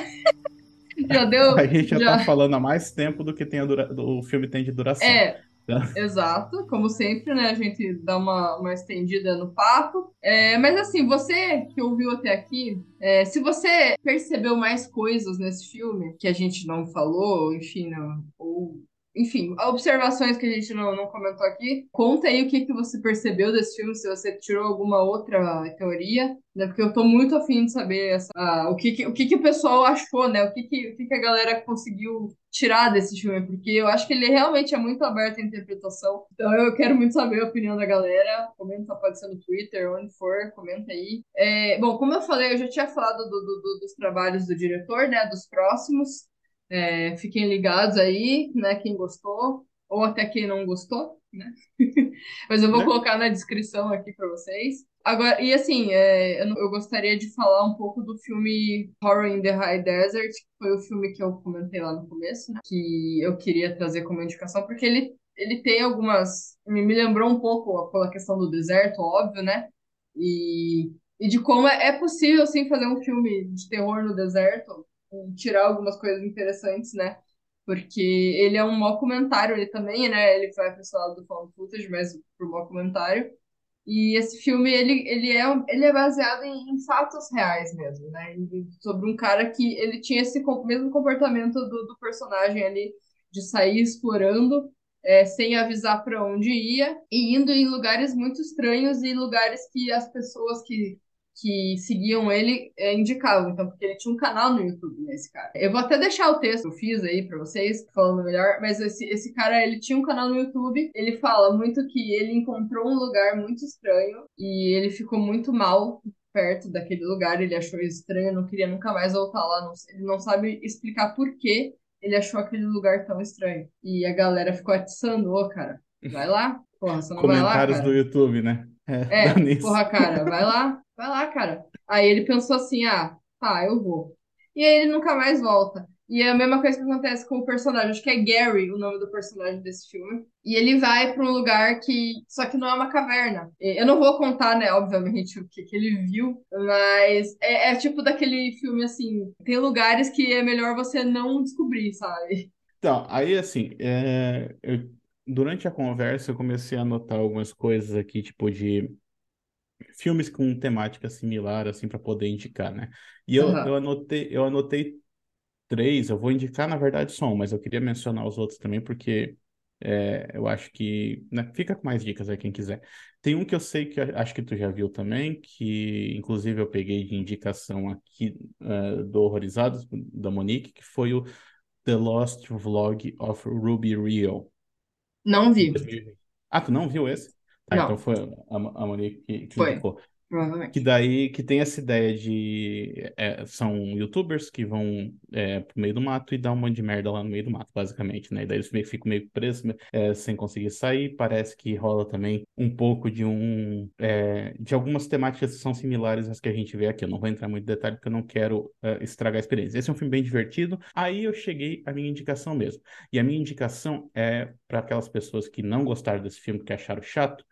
já deu. A gente já, já- tá falando há mais tempo do que tem a dura... o filme tem de duração. É, Tá. exato. Como sempre, né? A gente dá uma, uma estendida no papo. É, mas assim, você que ouviu até aqui, é, se você percebeu mais coisas nesse filme que a gente não falou, enfim, não, ou. Enfim, observações que a gente não, não comentou aqui. Conta aí o que, que você percebeu desse filme, se você tirou alguma outra teoria, né? Porque eu tô muito afim de saber essa, ah, o, que, que, o que, que o pessoal achou, né? O que, que, o que, que a galera conseguiu tirar desse filme, porque eu acho que ele realmente é muito aberto à interpretação. Então eu quero muito saber a opinião da galera. Comenta, pode ser no Twitter, onde for, comenta aí. É, bom, como eu falei, eu já tinha falado do- do- do- dos trabalhos do diretor, né? Dos próximos. É, fiquem ligados aí, né? Quem gostou, ou até quem não gostou, né? Mas eu vou Né? colocar na descrição aqui para vocês. Agora, e assim, é, eu, eu gostaria de falar um pouco do filme Horror in the High Desert, que foi o filme que eu comentei lá no começo, né? Que eu queria trazer como indicação, porque ele, ele tem algumas. Me, me lembrou um pouco pela questão do deserto, óbvio, né? E, e de como é, é possível, sim, fazer um filme de terror no deserto, e tirar algumas coisas interessantes, né? Porque ele é um mockumentário, ele também, né? Ele vai para lado do found footage, mas pro mockumentário. E esse filme, ele, ele, é, ele é baseado em, em fatos reais mesmo, né? E Sobre um cara que ele tinha esse mesmo comportamento do, do personagem ali, de sair explorando, é, sem avisar para onde ia, e indo em lugares muito estranhos e lugares que as pessoas que, que seguiam ele é, indicavam. Então, porque ele tinha um canal no YouTube, né, esse cara. Eu vou até deixar o texto que eu fiz aí para vocês, falando melhor, mas esse, esse cara, ele tinha um canal no YouTube, ele fala muito que ele encontrou um lugar muito estranho e ele ficou muito mal perto daquele lugar, ele achou estranho, não queria nunca mais voltar lá, não- ele não sabe explicar por que ele achou aquele lugar tão estranho. E a galera ficou atiçando, ô, cara, vai lá, porra, você não vai lá, Comentários cara? do YouTube, né? É, nisso. porra, cara, vai lá, vai lá, cara. Aí ele pensou assim, ah, tá, eu vou. E aí ele nunca mais volta. E é a mesma coisa que acontece com o personagem, acho que é Gary o nome do personagem desse filme. E ele vai para um lugar que, só que não é uma caverna. Eu não vou contar, né, obviamente, o que, que ele viu, mas é, é tipo daquele filme assim, tem lugares que é melhor você não descobrir, sabe? Então, aí assim, é, eu- durante a conversa eu comecei a anotar algumas coisas aqui, tipo de filmes com temática similar, assim, para poder indicar, né? E eu, Aham. eu anotei, eu anotei três, eu vou indicar, na verdade, só um, mas eu queria mencionar os outros também, porque é, eu acho que, né, fica com mais dicas aí, quem quiser. Tem um que eu sei que eu acho que tu já viu também, que inclusive eu peguei de indicação aqui eh, do Horrorizados, da Monique, que foi o The Lost Vlog of Ruby Rio. Não vi, 2020. Ah, tu não viu esse? Tá, Não. então foi a, a Monique que, que Foi. indicou. Provavelmente. Que daí que tem essa ideia de é, são youtubers que vão é, pro meio do mato e dá um monte de merda lá no meio do mato, basicamente, né? E daí eles meio, ficam meio presos, é, sem conseguir sair. Parece que rola também um pouco de um é, de algumas temáticas que são similares às que a gente vê aqui. Eu não vou entrar muito em detalhe porque eu não quero é, estragar a experiência. Esse é um filme bem divertido. Aí eu cheguei à minha indicação mesmo. E a minha indicação é para aquelas pessoas que não gostaram desse filme, que acharam chato.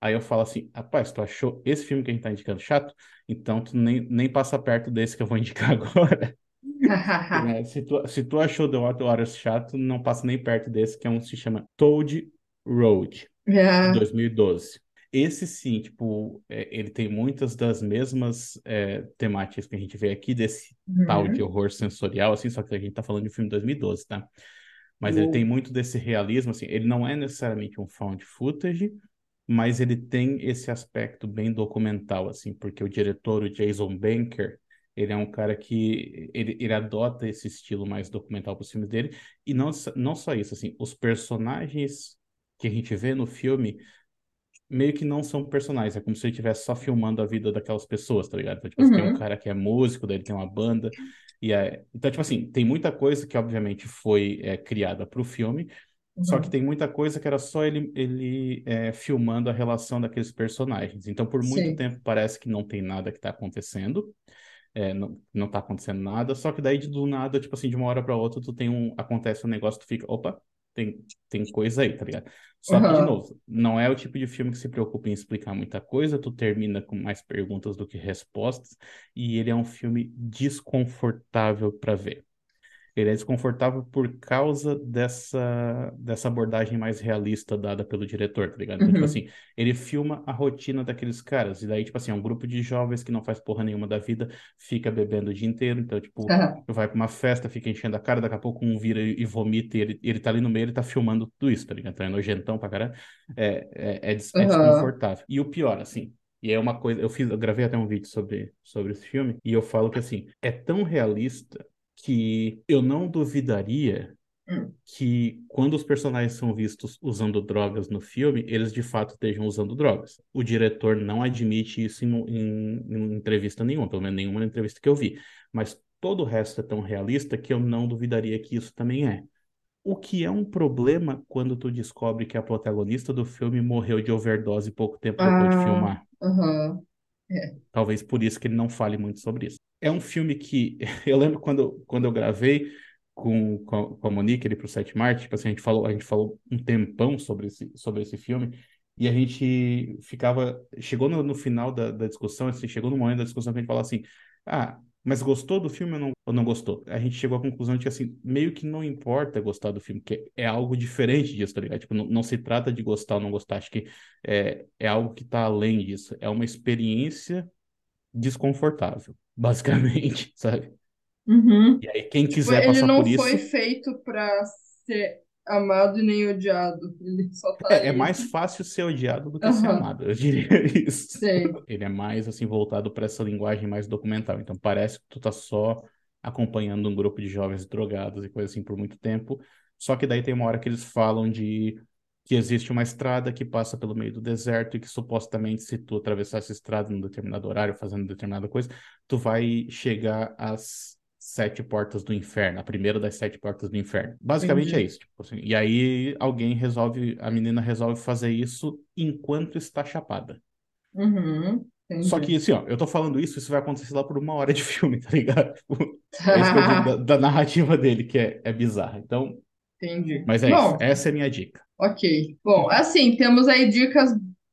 Aí eu falo assim, rapaz, tu achou esse filme que a gente tá indicando chato? Então tu nem, nem passa perto desse que eu vou indicar agora. né? Se tu, se tu achou The Water Waters chato, não passa nem perto desse, que é um se chama Toad Road, É. 2012. Esse sim, tipo, é, ele tem muitas das mesmas é, temáticas que a gente vê aqui desse tal de Uhum. horror sensorial, assim, só que a gente tá falando de um filme de 2012, tá? Mas ele tem muito desse realismo, assim, ele não é necessariamente um found footage, mas ele tem esse aspecto bem documental, assim, porque o diretor, o Jason Banker, ele é um cara que ele, ele adota esse estilo mais documental para os filmes dele, e não, só- não só isso, assim, os personagens que a gente vê no filme meio que não são personagens, é como se ele estivesse só filmando a vida daquelas pessoas, tá ligado? Então, tipo, assim, tem um Uhum. cara que é músico, daí ele tem uma banda, e é... Então, tipo assim, tem muita coisa que obviamente foi é, criada para o filme, só que Uhum. tem muita coisa que era só ele, ele é, filmando a relação daqueles personagens. Então, por muito Sim. tempo, parece que não tem nada que está acontecendo, é, não, não tá acontecendo nada, só que daí do nada, tipo assim, de uma hora para outra, tu tem um, acontece um negócio, tu fica, opa, tem, tem coisa aí, tá ligado? Só que, de novo, não é o tipo de filme que se preocupa em explicar muita coisa, tu termina com mais perguntas do que respostas, e ele é um filme desconfortável para ver. Ele é desconfortável por causa dessa, dessa abordagem mais realista dada pelo diretor, tá ligado? Então, tipo Uhum. assim, ele filma a rotina daqueles caras, e daí, tipo assim, é um grupo de jovens que não faz porra nenhuma da vida, fica bebendo o dia inteiro, então, tipo, Aham. vai pra uma festa, fica enchendo a cara, daqui a pouco um vira e, e vomita, e ele, ele tá ali no meio, ele tá filmando tudo isso, tá ligado? Então é nojentão pra caralho, é, é, é, des- é Aham. desconfortável. E o pior, assim, e é uma coisa, eu fiz, eu gravei até um vídeo sobre, sobre esse filme, e eu falo que, assim, é tão realista que eu não duvidaria Hum. que quando os personagens são vistos usando drogas no filme, eles de fato estejam usando drogas. O diretor não admite isso em, em- em entrevista nenhuma, pelo menos nenhuma entrevista que eu vi. Mas todo o resto é tão realista que eu não duvidaria que isso também é. O que é um problema quando tu descobre que a protagonista do filme morreu de overdose pouco tempo depois de Ah, filmar. aham. Talvez por isso que ele não fale muito sobre isso. É um filme que eu lembro quando, quando eu gravei com, com, a, Monique ele pro Sete Marte, tipo assim, a gente falou, a gente falou um tempão sobre esse, sobre esse filme e a gente ficava, chegou no, no final da, da discussão, assim, chegou no momento da discussão que a gente falava assim, ah, mas gostou do filme ou não, ou não gostou? A gente chegou à conclusão de que, assim, meio que não importa gostar do filme, que é algo diferente disso, tá ligado? Tipo, não, não se trata de gostar ou não gostar, acho que é, é algo que tá além disso, é uma experiência desconfortável, basicamente, sabe? Uhum. E aí, quem Tipo, quiser ele passar não por foi isso, feito pra ser amado e nem odiado. Ele só tá é, é mais fácil ser odiado do que ser Aham. amado, eu diria isso. Sei. Ele é mais, assim, voltado para essa linguagem mais documental. Então, parece que tu tá só acompanhando um grupo de jovens drogados e coisa assim por muito tempo. Só que daí tem uma hora que eles falam de que existe uma estrada que passa pelo meio do deserto e que supostamente se tu atravessar essa estrada num determinado horário, fazendo determinada coisa, tu vai chegar às sete portas do inferno, a primeira das sete portas do inferno. Basicamente é Entendi. isso. Tipo assim. E aí alguém resolve, a menina resolve fazer isso enquanto está chapada. Uhum. Só que Entendi. assim, ó, eu tô falando isso, isso vai acontecer lá por uma hora de filme, tá ligado? Tipo, é isso que eu digo da, da narrativa dele, que é, é bizarra. Então, Entendi. mas é isso. Bom, Essa é a minha dica. Ok. Bom, assim, temos aí dicas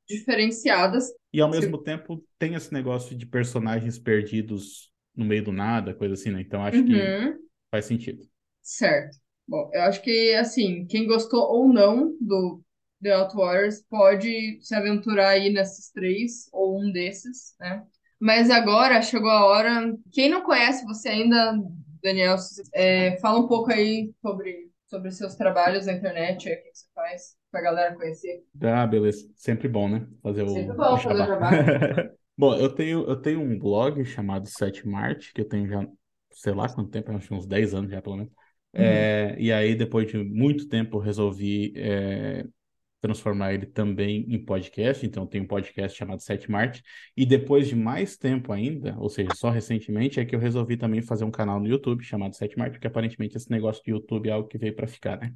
diferenciadas. E ao mesmo tempo tem esse negócio de personagens perdidos no meio do nada, coisa assim, né? Então acho que Uhum. faz sentido. Certo. Bom, eu acho que, assim, quem gostou ou não do The Outwaters pode se aventurar aí nesses três, ou um desses, né? Mas agora chegou a hora. Quem não conhece você ainda, Daniel, é, fala um pouco aí sobre, sobre seus trabalhos na internet, o que você faz pra galera conhecer. Ah, beleza. Sempre bom, né? Fazer Sempre o, bom o fazer jabá. jabá. Bom, eu tenho, eu tenho um blog chamado Sete Marte, que eu tenho já, sei lá quanto tempo, acho que uns 10 anos já, pelo menos. Uhum. É, e aí, depois de muito tempo, resolvi é, transformar ele também em podcast. Então, tenho um podcast chamado Sete Marte. E depois de mais tempo ainda, ou seja, só recentemente, é que eu resolvi também fazer um canal no YouTube chamado Sete Marte, porque aparentemente esse negócio de YouTube é algo que veio para ficar, né?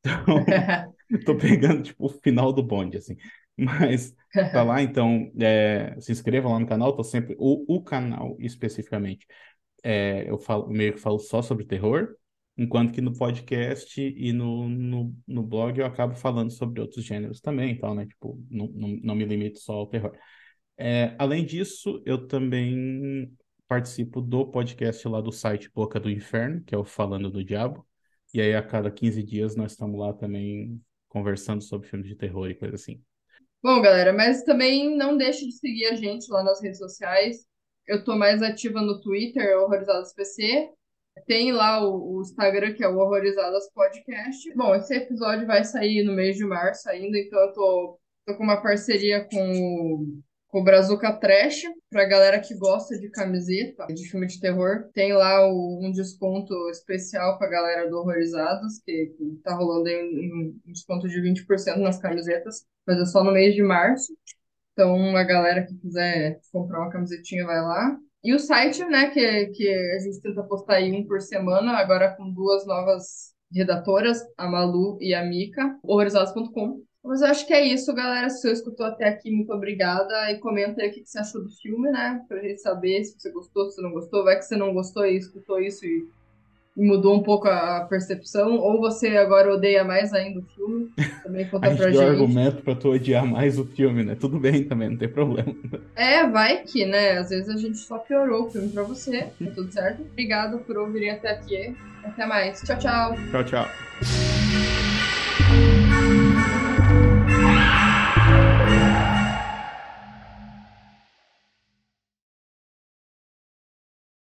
Então, tô pegando, tipo, o final do bonde, assim. Mas tá lá, então, é, se inscreva lá no canal, tô sempre... O, o canal, especificamente, é, eu falo, meio que falo só sobre terror, enquanto que no podcast e no, no, no blog eu acabo falando sobre outros gêneros também, então, né? Tipo, não, não, não me limito só ao terror. É, além disso, eu também participo do podcast lá do site Boca do Inferno, que é o Falando do Diabo. E aí, a cada 15 dias, nós estamos lá também conversando sobre filmes de terror e coisa assim. Bom, galera, mas também não deixe de seguir a gente lá nas redes sociais. Eu tô mais ativa no Twitter, Horrorizadas PC. Tem lá o, o Instagram, que é o Horrorizadas Podcast. Bom, esse episódio vai sair no mês de março ainda, então eu tô, tô com uma parceria com o, com o Brazuca Trash, pra galera que gosta de camiseta, de filme de terror. Tem lá o- um desconto especial pra galera do Horrorizadas, que, que tá rolando aí um, um desconto de 20% nas camisetas, mas é só no mês de março. Então, a galera que quiser comprar uma camisetinha vai lá. E o site, né, que, que a gente tenta postar aí um por semana, agora com duas novas redatoras, a Malu e a Mika, horrorizadas.com. Mas eu acho que é isso, galera. Se você escutou até aqui, muito obrigada. E comenta aí o que você achou do filme, né? Pra gente saber se você gostou, se você não gostou. Vai que você não gostou e escutou isso e mudou um pouco a percepção. Ou você agora odeia mais ainda o filme. Também conta A gente pra gente. argumento pra tu odiar mais o filme, né? Tudo bem também, não tem problema. É, vai que, né? Às vezes a gente só piorou o filme pra você. Tá tudo certo? Obrigado por ouvirem até aqui. Até mais. Tchau, tchau. Tchau, tchau.